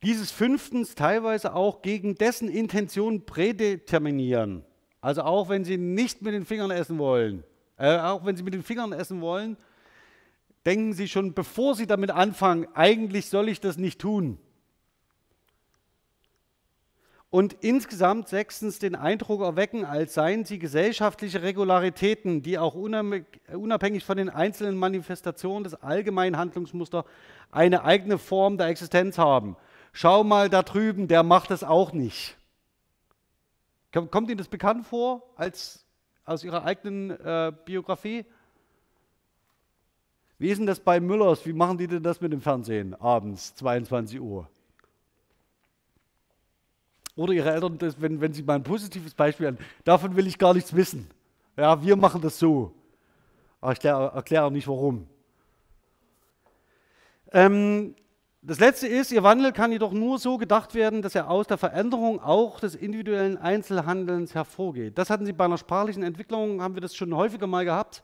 Dieses fünftens teilweise auch gegen dessen Intention prädeterminieren. Also auch wenn Sie nicht mit den Fingern essen wollen, äh, auch wenn Sie mit den Fingern essen wollen, denken Sie schon, bevor Sie damit anfangen, eigentlich soll ich das nicht tun. Und insgesamt sechstens den Eindruck erwecken, als seien sie gesellschaftliche Regularitäten, die auch unabhängig von den einzelnen Manifestationen des allgemeinen Handlungsmusters eine eigene Form der Existenz haben. Schau mal da drüben, der macht das auch nicht. Kommt Ihnen das bekannt vor als aus Ihrer eigenen äh, Biografie? Wie ist denn das bei Müllers? Wie machen die denn das mit dem Fernsehen abends, 22 Uhr? Oder ihre Eltern, das, wenn, wenn sie mal ein positives Beispiel haben, davon will ich gar nichts wissen. Ja, wir machen das so. Aber ich erkläre auch nicht warum. Ähm, das letzte ist, ihr Wandel kann jedoch nur so gedacht werden, dass er aus der Veränderung auch des individuellen Einzelhandelns hervorgeht. Das hatten Sie bei einer sprachlichen Entwicklung, haben wir das schon häufiger mal gehabt.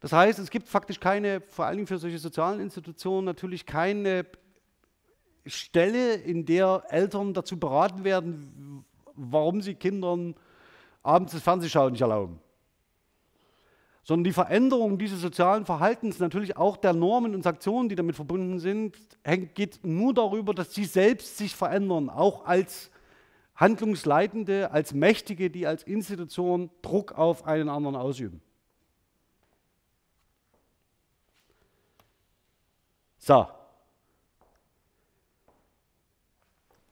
Das heißt, es gibt faktisch keine, vor allen Dingen für solche sozialen Institutionen, natürlich keine Stelle, in der Eltern dazu beraten werden, warum sie Kindern abends das Fernsehschauen nicht erlauben. Sondern die Veränderung dieses sozialen Verhaltens, natürlich auch der Normen und Sanktionen, die damit verbunden sind, geht nur darüber, dass sie selbst sich verändern, auch als Handlungsleitende, als Mächtige, die als Institution Druck auf einen anderen ausüben. So.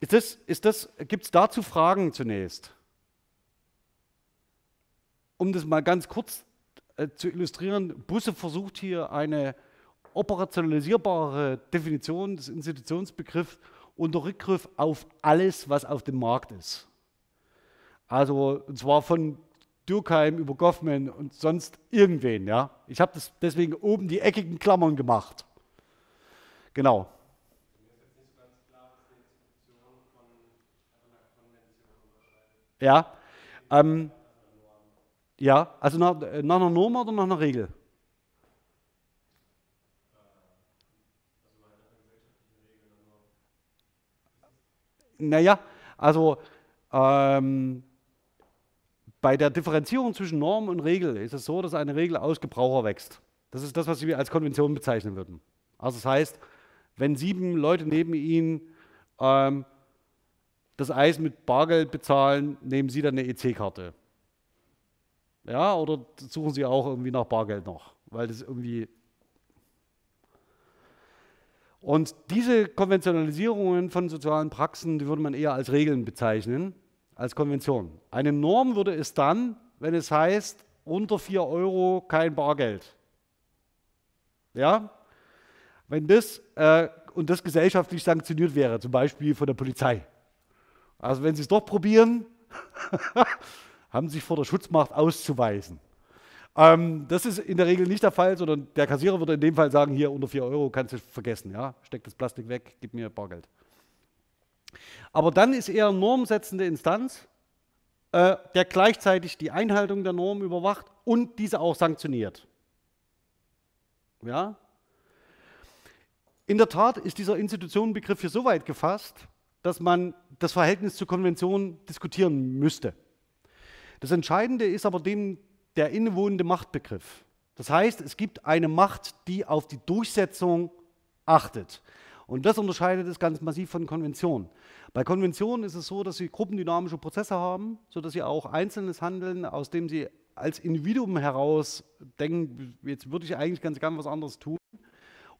Ist das, ist das, Gibt es dazu Fragen zunächst? Um das mal ganz kurz äh, zu illustrieren, Busse versucht hier eine operationalisierbare Definition des Institutionsbegriffs unter Rückgriff auf alles, was auf dem Markt ist. Also, und zwar von Durkheim über Goffman und sonst irgendwen. Ja? Ich habe deswegen oben die eckigen Klammern gemacht. Genau. Ja, ähm, ja, also nach, nach einer Norm oder nach einer Regel? Naja, also ähm, bei der Differenzierung zwischen Norm und Regel ist es so, dass eine Regel aus Gebraucher wächst. Das ist das, was wir als Konvention bezeichnen würden. Also das heißt, wenn sieben Leute neben Ihnen ähm, das Eis mit Bargeld bezahlen, nehmen Sie dann eine EC-Karte. Ja, oder suchen Sie auch irgendwie nach Bargeld noch, weil das irgendwie und diese Konventionalisierungen von sozialen Praxen, die würde man eher als Regeln bezeichnen, als Konvention. Eine Norm würde es dann, wenn es heißt, unter 4 Euro kein Bargeld. Ja? Wenn das, äh, und das gesellschaftlich sanktioniert wäre, zum Beispiel von der Polizei. Also wenn Sie es doch probieren, *laughs* haben sich vor der Schutzmacht auszuweisen. Ähm, das ist in der Regel nicht der Fall, sondern der Kassierer würde in dem Fall sagen, hier unter 4 Euro kannst du vergessen, ja? steck das Plastik weg, gib mir Bargeld. Aber dann ist er normsetzende Instanz, äh, der gleichzeitig die Einhaltung der Norm überwacht und diese auch sanktioniert. Ja? In der Tat ist dieser Institutionenbegriff hier so weit gefasst, dass man das Verhältnis zur Konvention diskutieren müsste. Das Entscheidende ist aber dem der innewohnende Machtbegriff. Das heißt, es gibt eine Macht, die auf die Durchsetzung achtet. Und das unterscheidet es ganz massiv von Konventionen. Bei Konventionen ist es so, dass sie gruppendynamische Prozesse haben, sodass sie auch einzelnes Handeln, aus dem sie als Individuum heraus denken, jetzt würde ich eigentlich ganz gern was anderes tun,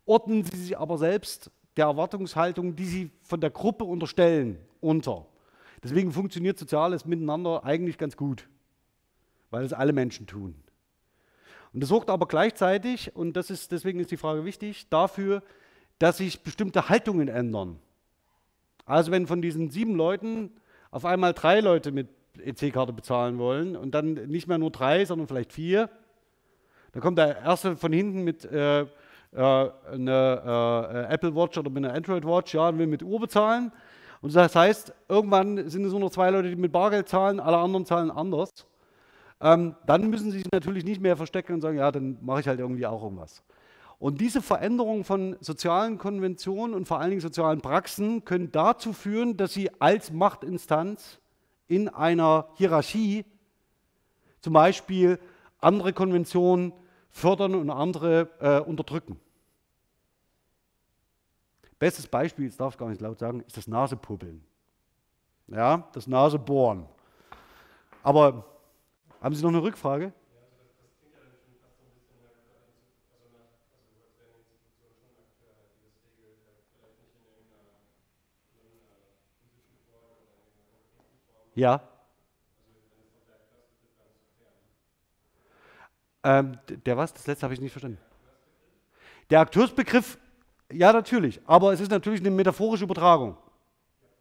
ordnen sie sich aber selbst der Erwartungshaltung, die sie von der Gruppe unterstellen, unter. Deswegen funktioniert soziales Miteinander eigentlich ganz gut weil es alle Menschen tun. Und das sorgt aber gleichzeitig, und das ist, deswegen ist die Frage wichtig, dafür, dass sich bestimmte Haltungen ändern. Also wenn von diesen sieben Leuten auf einmal drei Leute mit EC-Karte bezahlen wollen und dann nicht mehr nur drei, sondern vielleicht vier, dann kommt der erste von hinten mit äh, äh, einer äh, Apple Watch oder mit einer Android Watch, ja, und will mit Uhr bezahlen. Und das heißt, irgendwann sind es nur noch zwei Leute, die mit Bargeld zahlen, alle anderen zahlen anders ähm, dann müssen sie sich natürlich nicht mehr verstecken und sagen, ja, dann mache ich halt irgendwie auch irgendwas. Und diese Veränderung von sozialen Konventionen und vor allen Dingen sozialen Praxen können dazu führen, dass sie als Machtinstanz in einer Hierarchie zum Beispiel andere Konventionen fördern und andere äh, unterdrücken. Bestes Beispiel, das darf ich gar nicht laut sagen, ist das Nasepuppeln. Ja, das Nasebohren. Aber haben Sie noch eine Rückfrage? Ja. Ähm, der was? Das letzte habe ich nicht verstanden. Der Akteursbegriff, ja natürlich, aber es ist natürlich eine metaphorische Übertragung.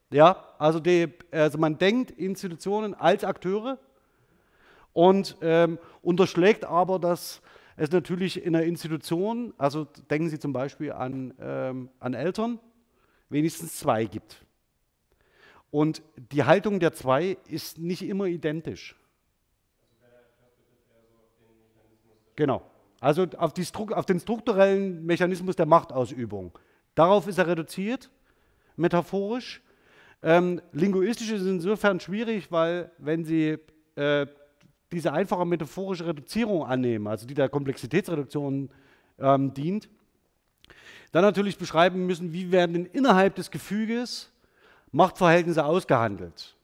Ja, also, die, also man denkt Institutionen als Akteure und ähm, unterschlägt aber, dass es natürlich in einer Institution, also denken Sie zum Beispiel an, ähm, an Eltern, wenigstens zwei gibt. Und die Haltung der zwei ist nicht immer identisch. Genau. Also auf, die, auf, den strukturellen Mechanismus der Machtausübung. Darauf ist er reduziert, metaphorisch. Ähm, linguistisch ist insofern schwierig, weil wenn Sie äh, diese einfache metaphorische Reduzierung annehmen, also die der Komplexitätsreduktion ähm, dient. Dann natürlich beschreiben müssen, wie werden denn innerhalb des Gefüges Machtverhältnisse ausgehandelt.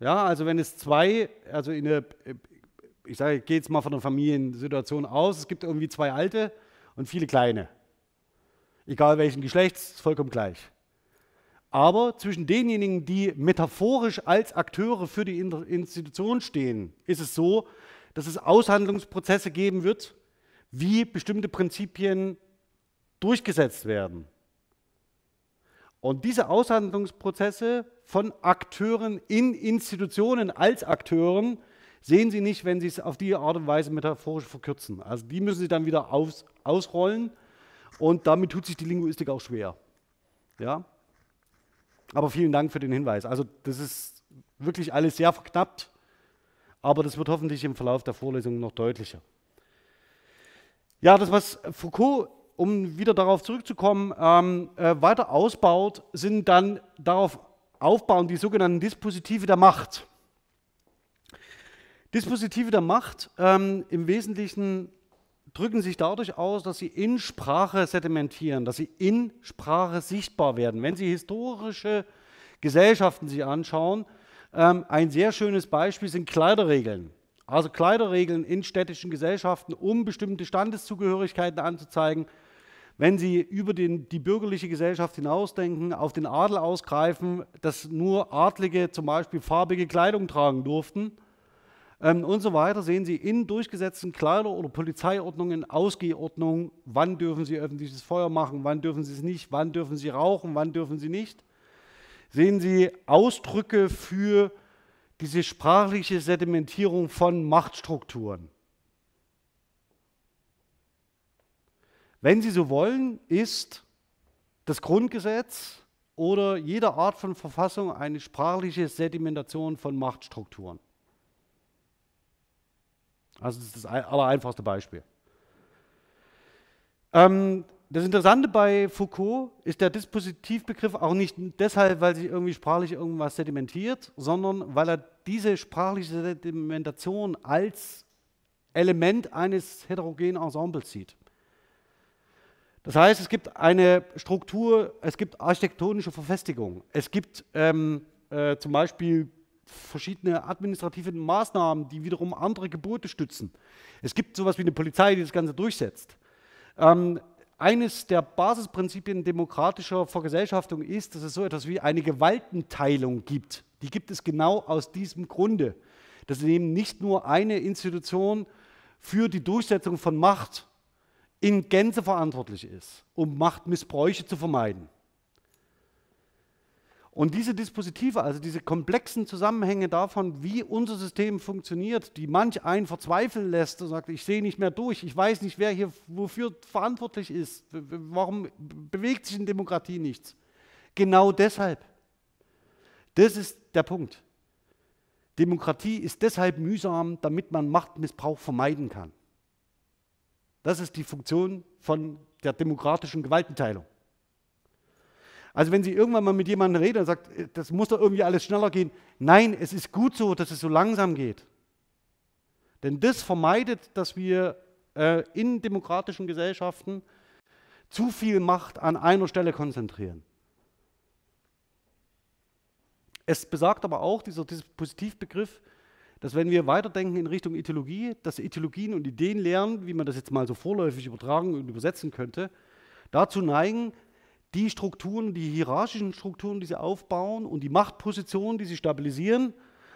Ja, also wenn es zwei, also in eine, ich sage, ich gehe jetzt mal von einer Familiensituation aus, es gibt irgendwie zwei Alte und viele Kleine. Egal welchen Geschlechts, ist vollkommen gleich. Aber zwischen denjenigen, die metaphorisch als Akteure für die Institution stehen, ist es so, dass es Aushandlungsprozesse geben wird, wie bestimmte Prinzipien durchgesetzt werden. Und diese Aushandlungsprozesse von Akteuren in Institutionen als Akteuren sehen Sie nicht, wenn Sie es auf die Art und Weise metaphorisch verkürzen. Also die müssen Sie dann wieder aus, ausrollen und damit tut sich die Linguistik auch schwer. Ja? Aber vielen Dank für den Hinweis. Also das ist wirklich alles sehr verknappt, aber das wird hoffentlich im Verlauf der Vorlesung noch deutlicher. Ja, das, was Foucault, um wieder darauf zurückzukommen, ähm, äh, weiter ausbaut, sind dann darauf aufbauen die sogenannten Dispositive der Macht. Dispositive der Macht ähm, im Wesentlichen drücken sich dadurch aus, dass sie in Sprache sedimentieren, dass sie in Sprache sichtbar werden. Wenn Sie historische Gesellschaften sich anschauen, ähm, ein sehr schönes Beispiel sind Kleiderregeln. Also Kleiderregeln in städtischen Gesellschaften, um bestimmte Standeszugehörigkeiten anzuzeigen. Wenn Sie über den, die bürgerliche Gesellschaft hinausdenken, auf den Adel ausgreifen, dass nur Adlige zum Beispiel farbige Kleidung tragen durften ähm, und so weiter, sehen Sie in durchgesetzten Kleider- oder Polizeiordnungen, Ausgehordnungen, wann dürfen Sie öffentliches Feuer machen, wann dürfen Sie es nicht, wann dürfen Sie rauchen, wann dürfen Sie nicht. Sehen Sie Ausdrücke für diese sprachliche Sedimentierung von Machtstrukturen. Wenn Sie so wollen, ist das Grundgesetz oder jede Art von Verfassung eine sprachliche Sedimentation von Machtstrukturen. Also das ist das allereinfachste Beispiel. Ähm, das Interessante bei Foucault ist der Dispositivbegriff auch nicht deshalb, weil sich irgendwie sprachlich irgendwas sedimentiert, sondern weil er diese sprachliche Sedimentation als Element eines heterogenen Ensembles sieht. Das heißt, es gibt eine Struktur, es gibt architektonische Verfestigung, es gibt ähm, äh, zum Beispiel verschiedene administrative Maßnahmen, die wiederum andere Gebote stützen. Es gibt sowas wie eine Polizei, die das Ganze durchsetzt. Ähm, eines der Basisprinzipien demokratischer Vergesellschaftung ist, dass es so etwas wie eine Gewaltenteilung gibt. Die gibt es genau aus diesem Grunde, dass eben nicht nur eine Institution für die Durchsetzung von Macht in Gänze verantwortlich ist, um Machtmissbräuche zu vermeiden. Und diese Dispositive, also diese komplexen Zusammenhänge davon, wie unser System funktioniert, die manch einen verzweifeln lässt und sagt, ich sehe nicht mehr durch, ich weiß nicht, wer hier wofür verantwortlich ist, warum bewegt sich in Demokratie nichts. Genau deshalb. Das ist der Punkt. Demokratie ist deshalb mühsam, damit man Machtmissbrauch vermeiden kann. Das ist die Funktion von der demokratischen Gewaltenteilung. Also wenn Sie irgendwann mal mit jemandem reden und sagt, äh, das muss doch irgendwie alles schneller gehen. Nein, es ist gut so, dass es so langsam geht. Denn das vermeidet, dass wir äh, in demokratischen Gesellschaften zu viel Macht an einer Stelle konzentrieren. Es besagt aber auch, dieser Dispositivbegriff, dass wenn wir weiterdenken in Richtung Ideologie, dass Ideologien und Ideen lernen, wie man das jetzt mal so vorläufig übertragen und übersetzen könnte, dazu neigen, die Strukturen, die hierarchischen Strukturen, die sie aufbauen und die Machtpositionen, die sie stabilisieren.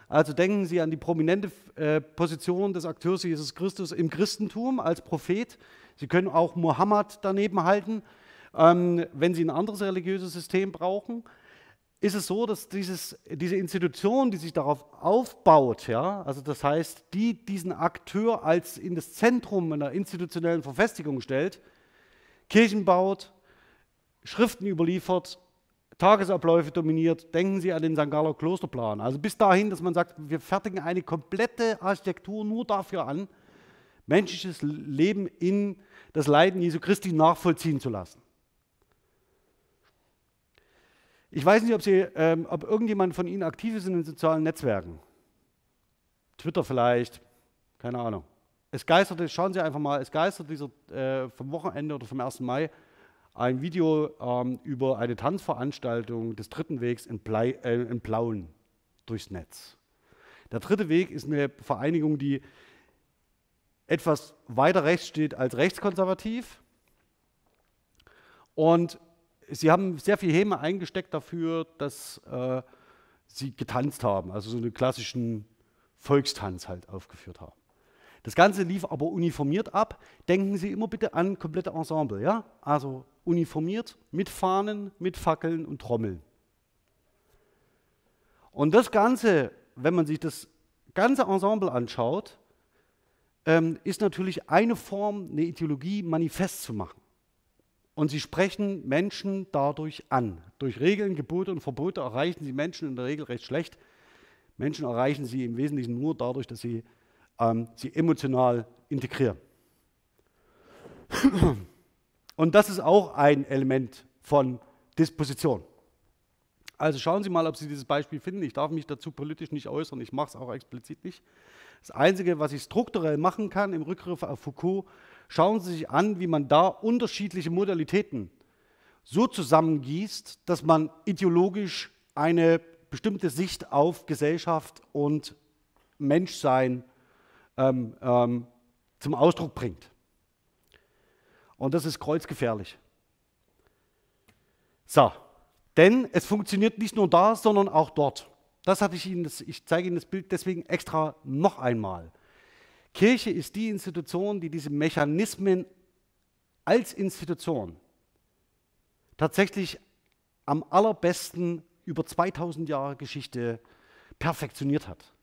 Also denken Sie an die prominente äh, Position des Akteurs Jesus Christus im Christentum als Prophet. Sie können auch Mohammed daneben halten. Ähm, wenn Sie ein anderes religiöses System brauchen, ist es so, dass dieses, diese Institution, die sich darauf aufbaut, ja, also das heißt, die diesen Akteur als in das Zentrum einer institutionellen Verfestigung stellt, Kirchen baut, Schriften überliefert, Tagesabläufe dominiert. Denken Sie an den St. Galler Klosterplan. Also bis dahin, dass man sagt, wir fertigen eine komplette Architektur nur dafür an, menschliches Leben in das Leiden Jesu Christi nachvollziehen zu lassen. Ich weiß nicht, ob, Sie, ähm, ob irgendjemand von Ihnen aktiv ist in den sozialen Netzwerken. Twitter vielleicht, keine Ahnung. Es geisterte, schauen Sie einfach mal, es geistert dieser, äh, vom Wochenende oder vom 1. Mai ein Video ähm, über eine Tanzveranstaltung des Dritten Wegs in, Blei, äh, in Plauen durchs Netz. Der Dritte Weg ist eine Vereinigung, die etwas weiter rechts steht als rechtskonservativ. Und sie haben sehr viel Häme eingesteckt dafür, dass äh, sie getanzt haben, also so einen klassischen Volkstanz halt aufgeführt haben. Das Ganze lief aber uniformiert ab. Denken Sie immer bitte an komplette Ensemble, ja? Also uniformiert mit Fahnen, mit Fackeln und Trommeln. Und das Ganze, wenn man sich das ganze Ensemble anschaut, ähm, ist natürlich eine Form, eine Ideologie manifest zu machen. Und sie sprechen Menschen dadurch an. Durch Regeln, Gebote und Verbote erreichen sie Menschen in der Regel recht schlecht. Menschen erreichen sie im Wesentlichen nur dadurch, dass sie ähm, sie emotional integrieren. Und das ist auch ein Element von Disposition. Also schauen Sie mal, ob Sie dieses Beispiel finden. Ich darf mich dazu politisch nicht äußern, ich mache es auch explizit nicht. Das Einzige, was ich strukturell machen kann im Rückgriff auf Foucault, schauen Sie sich an, wie man da unterschiedliche Modalitäten so zusammengießt, dass man ideologisch eine bestimmte Sicht auf Gesellschaft und Menschsein ähm, ähm, zum Ausdruck bringt. Und das ist kreuzgefährlich. So, denn es funktioniert nicht nur da, sondern auch dort. Das hatte ich Ihnen, ich zeige Ihnen das Bild deswegen extra noch einmal. Kirche ist die Institution, die diese Mechanismen als Institution tatsächlich am allerbesten über 2000 Jahre Geschichte perfektioniert hat.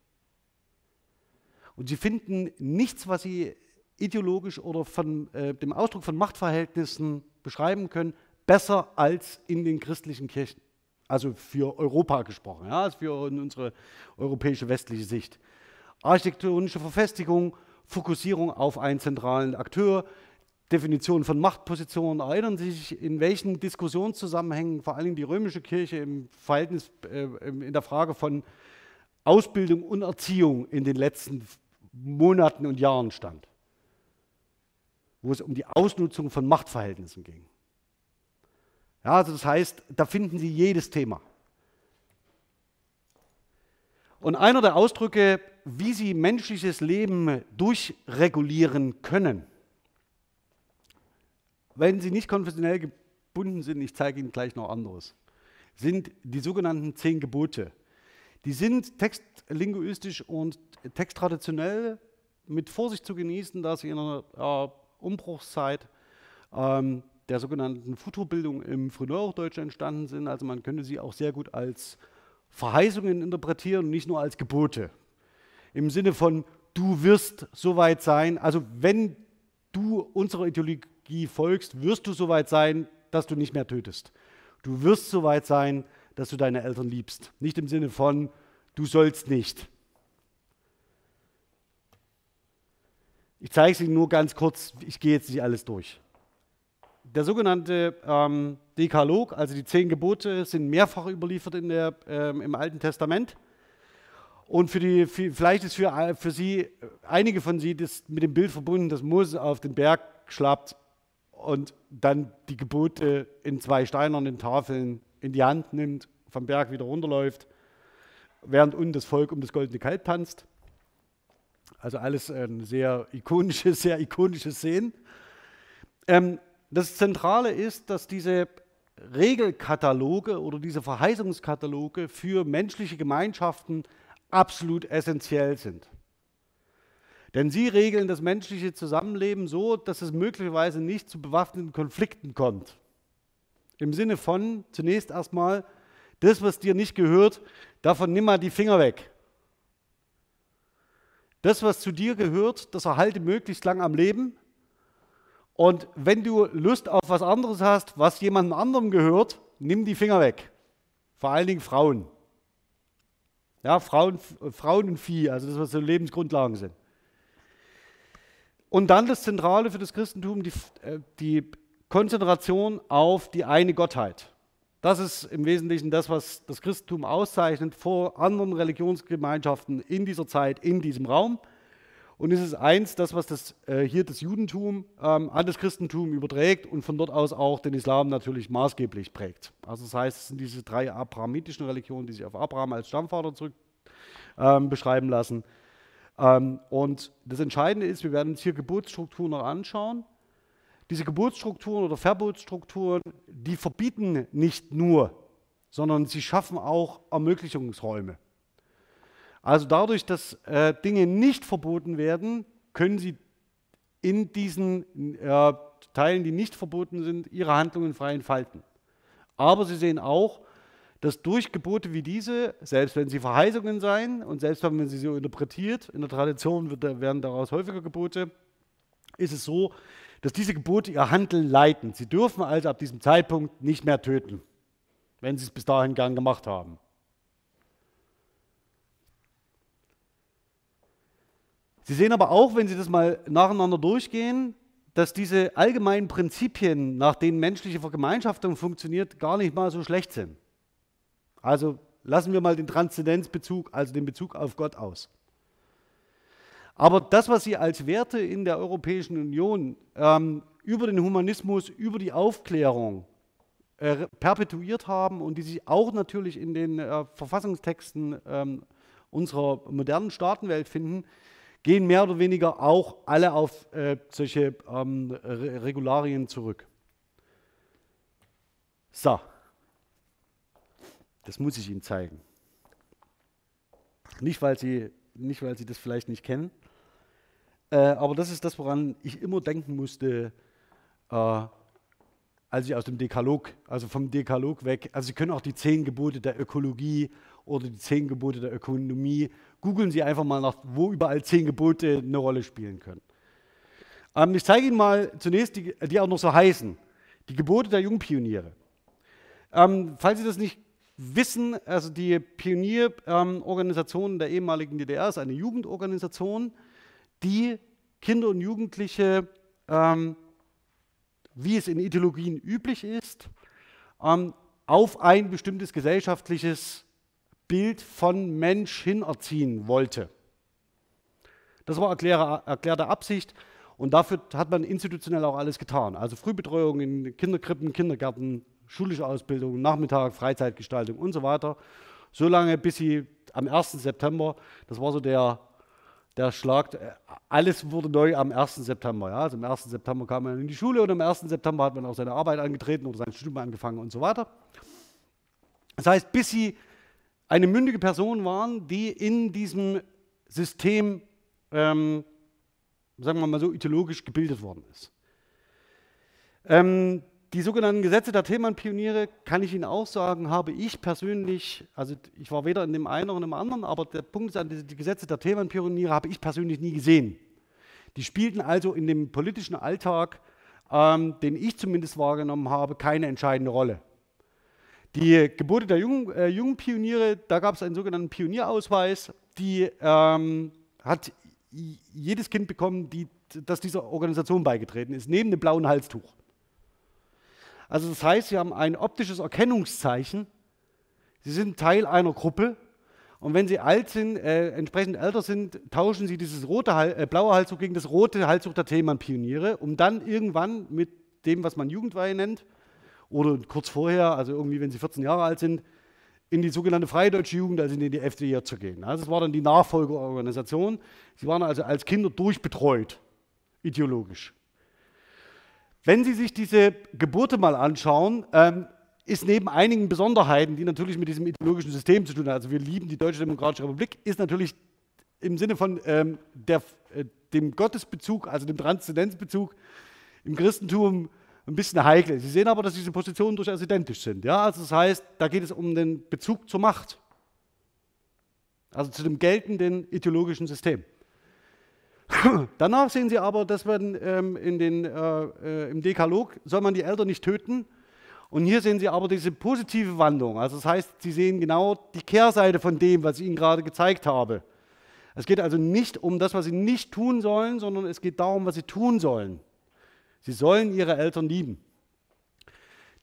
Und sie finden nichts, was sie ideologisch oder von äh, dem Ausdruck von Machtverhältnissen beschreiben können, besser als in den christlichen Kirchen. Also für Europa gesprochen, ja, also für unsere europäische westliche Sicht. Architektonische Verfestigung, Fokussierung auf einen zentralen Akteur, Definition von Machtpositionen. Erinnern Sie sich, in welchen Diskussionszusammenhängen vor allem die römische Kirche im Verhältnis, äh, in der Frage von Ausbildung und Erziehung in den letzten Monaten und Jahren stand, wo es um die Ausnutzung von Machtverhältnissen ging. Ja, also das heißt, da finden Sie jedes Thema. Und einer der Ausdrücke, wie Sie menschliches Leben durchregulieren können, wenn Sie nicht konfessionell gebunden sind, ich zeige Ihnen gleich noch anderes, sind die sogenannten zehn Gebote. Die sind textlinguistisch und texttraditionell mit Vorsicht zu genießen, da sie in einer äh, Umbruchszeit ähm, der sogenannten Futurbildung im Frühneuhochdeutsch entstanden sind. Also man könnte sie auch sehr gut als Verheißungen interpretieren und nicht nur als Gebote. Im Sinne von, du wirst soweit sein, also wenn du unserer Ideologie folgst, wirst du soweit sein, dass du nicht mehr tötest. Du wirst soweit sein, dass du deine Eltern liebst. Nicht im Sinne von, du sollst nicht. Ich zeige es Ihnen nur ganz kurz, ich gehe jetzt nicht alles durch. Der sogenannte ähm, Dekalog, also die zehn Gebote, sind mehrfach überliefert der, ähm, im Alten Testament. Und für die, für, vielleicht ist für, für Sie, einige von Sie, das mit dem Bild verbunden, dass Moses auf den Berg schlappt und dann die Gebote in zwei steinernen Tafeln in die Hand nimmt, vom Berg wieder runterläuft, während unten das Volk um das goldene Kalb tanzt. Also alles ein sehr ikonische, *laughs* sehr ikonische Szenen. Ähm, das Zentrale ist, dass diese Regelkataloge oder diese Verheißungskataloge für menschliche Gemeinschaften absolut essentiell sind. Denn sie regeln das menschliche Zusammenleben so, dass es möglicherweise nicht zu bewaffneten Konflikten kommt. Im Sinne von zunächst erstmal, das, was dir nicht gehört, davon nimm mal die Finger weg. Das, was zu dir gehört, das erhalte möglichst lang am Leben. Und wenn du Lust auf was anderes hast, was jemandem anderem gehört, nimm die Finger weg. Vor allen Dingen Frauen. Ja, Frauen, Frauen und Vieh, also das, was so Lebensgrundlagen sind. Und dann das Zentrale für das Christentum, die, äh, die Konzentration auf die eine Gottheit. Das ist im Wesentlichen das, was das Christentum auszeichnet vor anderen Religionsgemeinschaften in dieser Zeit, in diesem Raum. Und es ist eins, das, was das, äh, hier das Judentum ähm, an das Christentum überträgt und von dort aus auch den Islam natürlich maßgeblich prägt. Also das heißt, es sind diese drei abrahamitischen Religionen, die sich auf Abraham als Stammvater zurück ähm, beschreiben lassen. Ähm, und das Entscheidende ist, wir werden uns hier Geburtsstrukturen noch anschauen. Diese Geburtsstrukturen oder Verbotsstrukturen, die verbieten nicht nur, sondern sie schaffen auch Ermöglichungsräume. Also dadurch, dass äh, Dinge nicht verboten werden, können sie in diesen äh, Teilen, die nicht verboten sind, ihre Handlungen frei entfalten. Aber sie sehen auch, dass durch Gebote wie diese, selbst wenn sie Verheißungen seien und selbst wenn man sie so interpretiert, in der Tradition wird, werden daraus häufiger Gebote, ist es so, dass diese Gebote ihr Handeln leiten. Sie dürfen also ab diesem Zeitpunkt nicht mehr töten, wenn sie es bis dahin gern gemacht haben. Sie sehen aber auch, wenn Sie das mal nacheinander durchgehen, dass diese allgemeinen Prinzipien, nach denen menschliche Vergemeinschaftung funktioniert, gar nicht mal so schlecht sind. Also lassen wir mal den Transzendenzbezug, also den Bezug auf Gott aus. Aber das, was Sie als Werte in der Europäischen Union ähm, über den Humanismus, über die Aufklärung äh, perpetuiert haben und die sich auch natürlich in den äh, Verfassungstexten ähm, unserer modernen Staatenwelt finden, gehen mehr oder weniger auch alle auf äh, solche ähm, Re Regularien zurück. So, das muss ich Ihnen zeigen. Nicht, weil Sie, nicht, weil Sie das vielleicht nicht kennen, äh, aber das ist das, woran ich immer denken musste, äh, als ich aus dem Dekalog, also vom Dekalog weg, also Sie können auch die zehn Gebote der Ökologie oder die zehn Gebote der Ökonomie, googeln Sie einfach mal nach, wo überall zehn Gebote eine Rolle spielen können. Ähm, ich zeige Ihnen mal zunächst, die, die, auch noch so heißen, die Gebote der Jungpioniere. Ähm, falls Sie das nicht wissen, also die Pionierorganisation ähm, der ehemaligen DDR ist eine Jugendorganisation, die Kinder und Jugendliche ähm, wie es in Ideologien üblich ist, ähm, auf ein bestimmtes gesellschaftliches Bild von Mensch hinerziehen wollte. Das war erklärte, erklärte Absicht und dafür hat man institutionell auch alles getan. Also Frühbetreuung in Kinderkrippen, Kindergärten, schulische Ausbildung, Nachmittag, Freizeitgestaltung und so weiter. So lange, bis sie am 1. September, das war so der der Schlag, äh, alles wurde neu am 1. September. Ja? Also am 1. September kam man in die Schule und am 1. September hat man auch seine Arbeit angetreten oder sein Studium angefangen und so weiter. Das heißt, bis sie eine mündige Person waren, die in diesem System, ähm, sagen wir mal so, ideologisch gebildet worden ist. Ähm, die sogenannten Gesetze der Themenpioniere, kann ich Ihnen auch sagen, habe ich persönlich, also ich war weder in dem einen noch in dem anderen, aber der Punkt ist, die Gesetze der Themenpioniere habe ich persönlich nie gesehen. Die spielten also in dem politischen Alltag, ähm, den ich zumindest wahrgenommen habe, keine entscheidende Rolle. Die Gebote der jungen, äh, jungen Pioniere, da gab es einen sogenannten Pionierausweis, die ähm, hat jedes Kind bekommen, die, das dieser Organisation beigetreten ist, neben dem blauen Halstuch. Also das heißt, Sie haben ein optisches Erkennungszeichen. Sie sind Teil einer Gruppe. Und wenn Sie alt sind, äh, entsprechend älter sind, tauschen Sie dieses rote, äh, blaue Halstuch gegen das rote Halstuch der Themenpioniere, um dann irgendwann mit dem, was man Jugendweihe nennt, oder kurz vorher, also irgendwie, wenn Sie 14 Jahre alt sind, in die sogenannte Freie Deutsche Jugend, also in die FDJ zu gehen. Also das war dann die Nachfolgeorganisation. Sie waren also als Kinder durchbetreut, ideologisch. Wenn Sie sich diese Geburte mal anschauen, ähm, ist neben einigen Besonderheiten, die natürlich mit diesem ideologischen System zu tun haben, also wir lieben die Deutsche Demokratische Republik, ist natürlich im Sinne von ähm, der, äh, dem Gottesbezug, also dem Transzendenzbezug im Christentum ein bisschen heikel. Sie sehen aber, dass diese Positionen durchaus identisch sind. Ja? Also das heißt, da geht es um den Bezug zur Macht, also zu dem geltenden ideologischen System. Danach sehen Sie aber, dass man ähm, in den, äh, äh, im Dekalog soll man die Eltern nicht töten. Und hier sehen Sie aber diese positive Wandlung. Also das heißt, Sie sehen genau die Kehrseite von dem, was ich Ihnen gerade gezeigt habe. Es geht also nicht um das, was Sie nicht tun sollen, sondern es geht darum, was Sie tun sollen. Sie sollen Ihre Eltern lieben.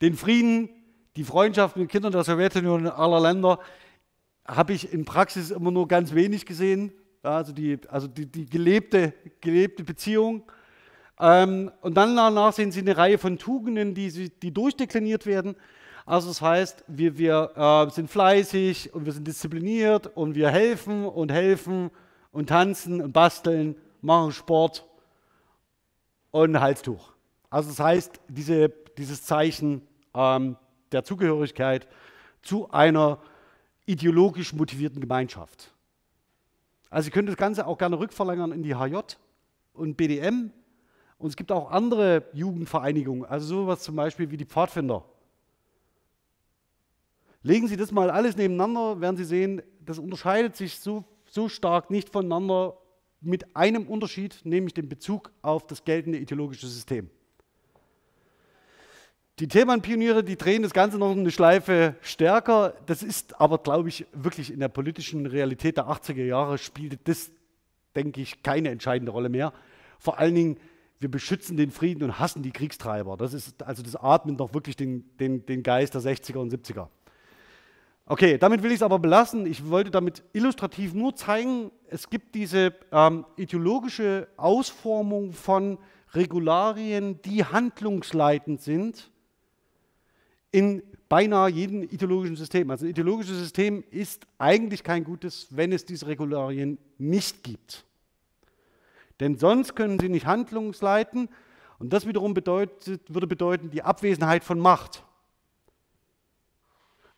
Den Frieden, die Freundschaft mit Kindern der Sowjetunion und aller Länder habe ich in Praxis immer nur ganz wenig gesehen also die, also die, die gelebte, gelebte Beziehung. Ähm, und dann danach sehen Sie eine Reihe von Tugenden, die, die durchdekliniert werden. Also das heißt, wir, wir äh, sind fleißig und wir sind diszipliniert und wir helfen und helfen und tanzen und basteln, machen Sport und ein Halstuch. Also das heißt, diese, dieses Zeichen ähm, der Zugehörigkeit zu einer ideologisch motivierten Gemeinschaft. Also Sie können das Ganze auch gerne rückverlängern in die HJ. und BDM. Und es gibt auch andere Jugendvereinigungen, also sowas zum Beispiel wie die Pfadfinder. Legen Sie das mal alles nebeneinander, werden Sie sehen, das unterscheidet sich so, so stark nicht voneinander mit einem Unterschied, nämlich dem Bezug auf das geltende ideologische System. Die Themenpioniere, die drehen das Ganze noch eine Schleife stärker. Das ist aber, glaube ich, wirklich in der politischen Realität der 80er Jahre spielte das, denke ich, keine entscheidende Rolle mehr. Vor allen Dingen, wir beschützen den Frieden und hassen die Kriegstreiber. Das ist also das atmet noch wirklich den, den, den Geist der 60er und 70er. Okay, damit will ich es aber belassen. Ich wollte damit illustrativ nur zeigen, es gibt diese ähm, ideologische Ausformung von Regularien, die handlungsleitend sind in beinahe jedem ideologischen System. Also ein ideologisches System ist eigentlich kein gutes, wenn es diese Regularien nicht gibt. Denn sonst können sie nicht handlungsleiten und das wiederum bedeutet, würde bedeuten die Abwesenheit von Macht.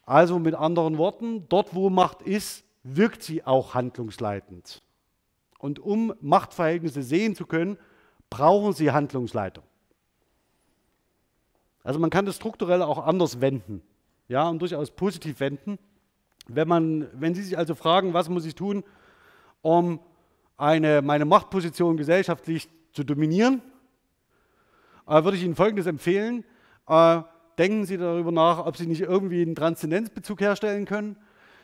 Also mit anderen Worten, dort wo Macht ist, wirkt sie auch handlungsleitend. Und um Machtverhältnisse sehen zu können, brauchen sie Handlungsleitung. Also man kann das strukturell auch anders wenden, ja, und durchaus positiv wenden. Wenn, man, wenn Sie sich also fragen, was muss ich tun, um eine, meine Machtposition gesellschaftlich zu dominieren, äh, würde ich Ihnen Folgendes empfehlen. Äh, denken Sie darüber nach, ob Sie nicht irgendwie einen Transzendenzbezug herstellen können.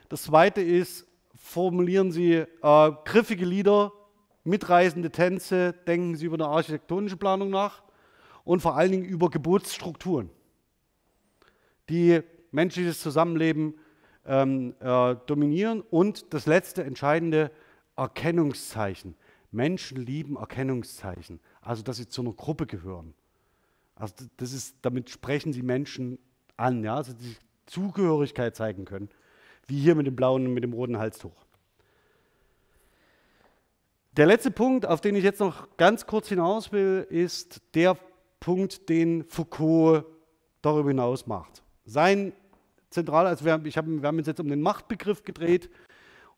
Das Zweite ist, formulieren Sie äh, griffige Lieder, mitreißende Tänze, denken Sie über eine architektonische Planung nach und vor allen Dingen über Geburtsstrukturen, die menschliches Zusammenleben ähm, äh, dominieren. Und das letzte entscheidende Erkennungszeichen. Menschen lieben Erkennungszeichen, also dass sie zu einer Gruppe gehören. Also das ist, damit sprechen sie Menschen an, ja, also die Zugehörigkeit zeigen können, wie hier mit dem blauen und mit dem roten Halstuch. Der letzte Punkt, auf den ich jetzt noch ganz kurz hinaus will, ist der Punkt, den Foucault darüber hinaus macht. Sein zentral, also wir, ich hab, wir haben uns jetzt um den Machtbegriff gedreht,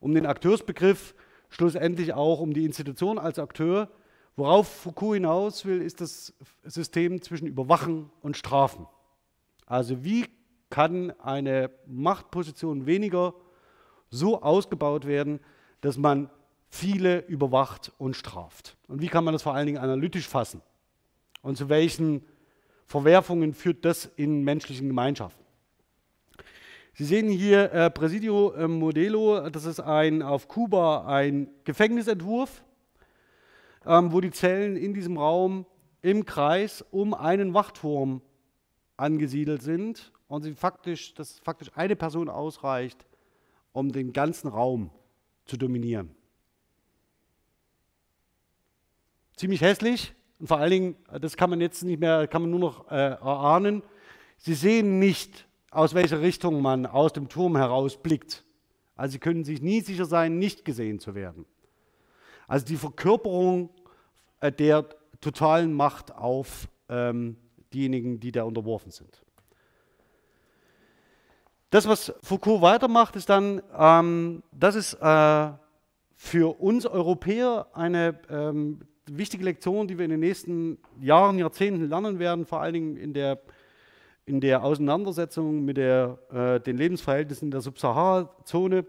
um den Akteursbegriff, schlussendlich auch um die Institution als Akteur. Worauf Foucault hinaus will, ist das System zwischen Überwachen und Strafen. Also wie kann eine Machtposition weniger so ausgebaut werden, dass man viele überwacht und straft? Und wie kann man das vor allen Dingen analytisch fassen? Und zu welchen Verwerfungen führt das in menschlichen Gemeinschaften? Sie sehen hier äh, Presidio äh, Modelo, das ist ein, auf Kuba ein Gefängnisentwurf, ähm, wo die Zellen in diesem Raum im Kreis um einen Wachturm angesiedelt sind und sie faktisch, dass faktisch eine Person ausreicht, um den ganzen Raum zu dominieren. Ziemlich hässlich, und vor allen Dingen, das kann man jetzt nicht mehr, kann man nur noch äh, erahnen, sie sehen nicht, aus welcher Richtung man aus dem Turm heraus blickt. Also sie können sich nie sicher sein, nicht gesehen zu werden. Also die Verkörperung äh, der totalen Macht auf ähm, diejenigen, die da unterworfen sind. Das, was Foucault weitermacht, ist dann, ähm, das ist äh, für uns Europäer eine ähm, wichtige Lektion, die wir in den nächsten Jahren, Jahrzehnten lernen werden, vor allen Dingen in der, in der Auseinandersetzung mit der, äh, den Lebensverhältnissen in der Subsahara-Zone,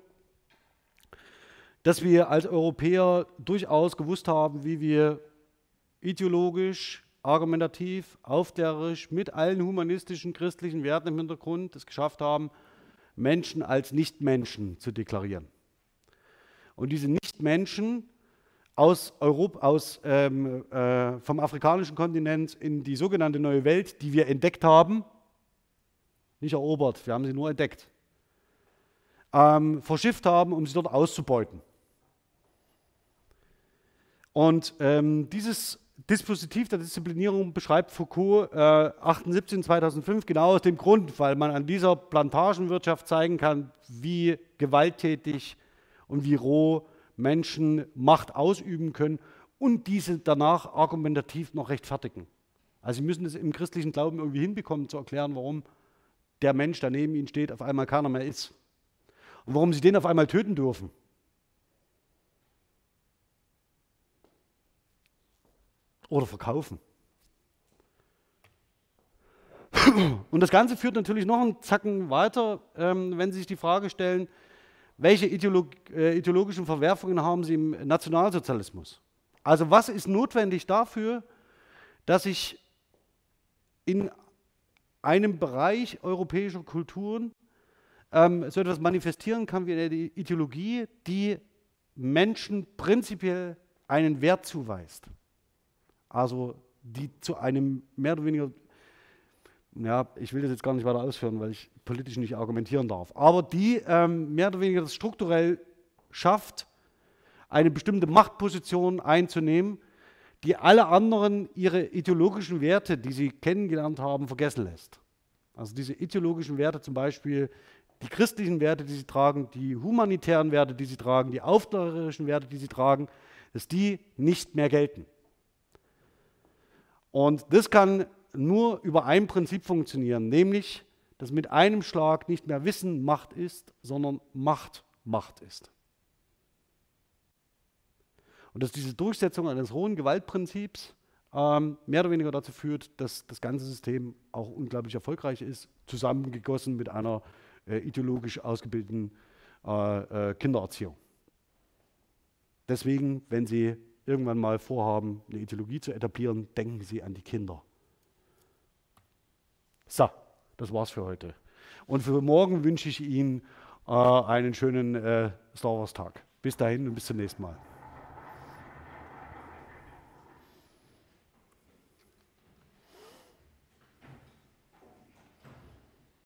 dass wir als Europäer durchaus gewusst haben, wie wir ideologisch, argumentativ, aufklärerisch, mit allen humanistischen, christlichen Werten im Hintergrund es geschafft haben, Menschen als Nichtmenschen zu deklarieren. Und diese Nichtmenschen aus Europa, aus, ähm, äh, vom afrikanischen Kontinent in die sogenannte neue Welt, die wir entdeckt haben, nicht erobert, wir haben sie nur entdeckt, ähm, verschifft haben, um sie dort auszubeuten. Und ähm, dieses Dispositiv der Disziplinierung beschreibt Foucault äh, 78 2005 genau aus dem Grund, weil man an dieser Plantagenwirtschaft zeigen kann, wie gewalttätig und wie roh Menschen Macht ausüben können und diese danach argumentativ noch rechtfertigen. Also sie müssen es im christlichen Glauben irgendwie hinbekommen zu erklären, warum der Mensch, der neben ihnen steht, auf einmal keiner mehr ist. Und warum sie den auf einmal töten dürfen. oder verkaufen. Und das Ganze führt natürlich noch einen Zacken weiter, ähm, wenn Sie sich die Frage stellen, welche Ideolog äh, ideologischen Verwerfungen haben Sie im Nationalsozialismus? Also was ist notwendig dafür, dass ich in einem Bereich europäischer Kulturen ähm, so etwas manifestieren kann wie eine Ideologie, die Menschen prinzipiell einen Wert zuweist. Also die zu einem mehr oder weniger, ja, ich will das jetzt gar nicht weiter ausführen, weil ich politisch nicht argumentieren darf, aber die ähm, mehr oder weniger das strukturell schafft, eine bestimmte Machtposition einzunehmen, die alle anderen ihre ideologischen Werte, die sie kennengelernt haben, vergessen lässt. Also diese ideologischen Werte zum Beispiel, die christlichen Werte, die sie tragen, die humanitären Werte, die sie tragen, die aufklärerischen Werte, die sie tragen, dass die nicht mehr gelten. Und das kann nur über ein Prinzip funktionieren, nämlich, dass mit einem Schlag nicht mehr Wissen Macht ist, sondern Macht Macht ist. Und dass diese Durchsetzung eines hohen Gewaltprinzips ähm, mehr oder weniger dazu führt, dass das ganze System auch unglaublich erfolgreich ist, zusammengegossen mit einer äh, ideologisch ausgebildeten äh, äh, Kindererziehung. Deswegen, wenn Sie irgendwann mal vorhaben, eine Ideologie zu etablieren, denken Sie an die Kinder. So, das war's für heute. Und für morgen wünsche ich Ihnen äh, einen schönen äh, Star Wars Tag. Bis dahin und bis zum nächsten Mal.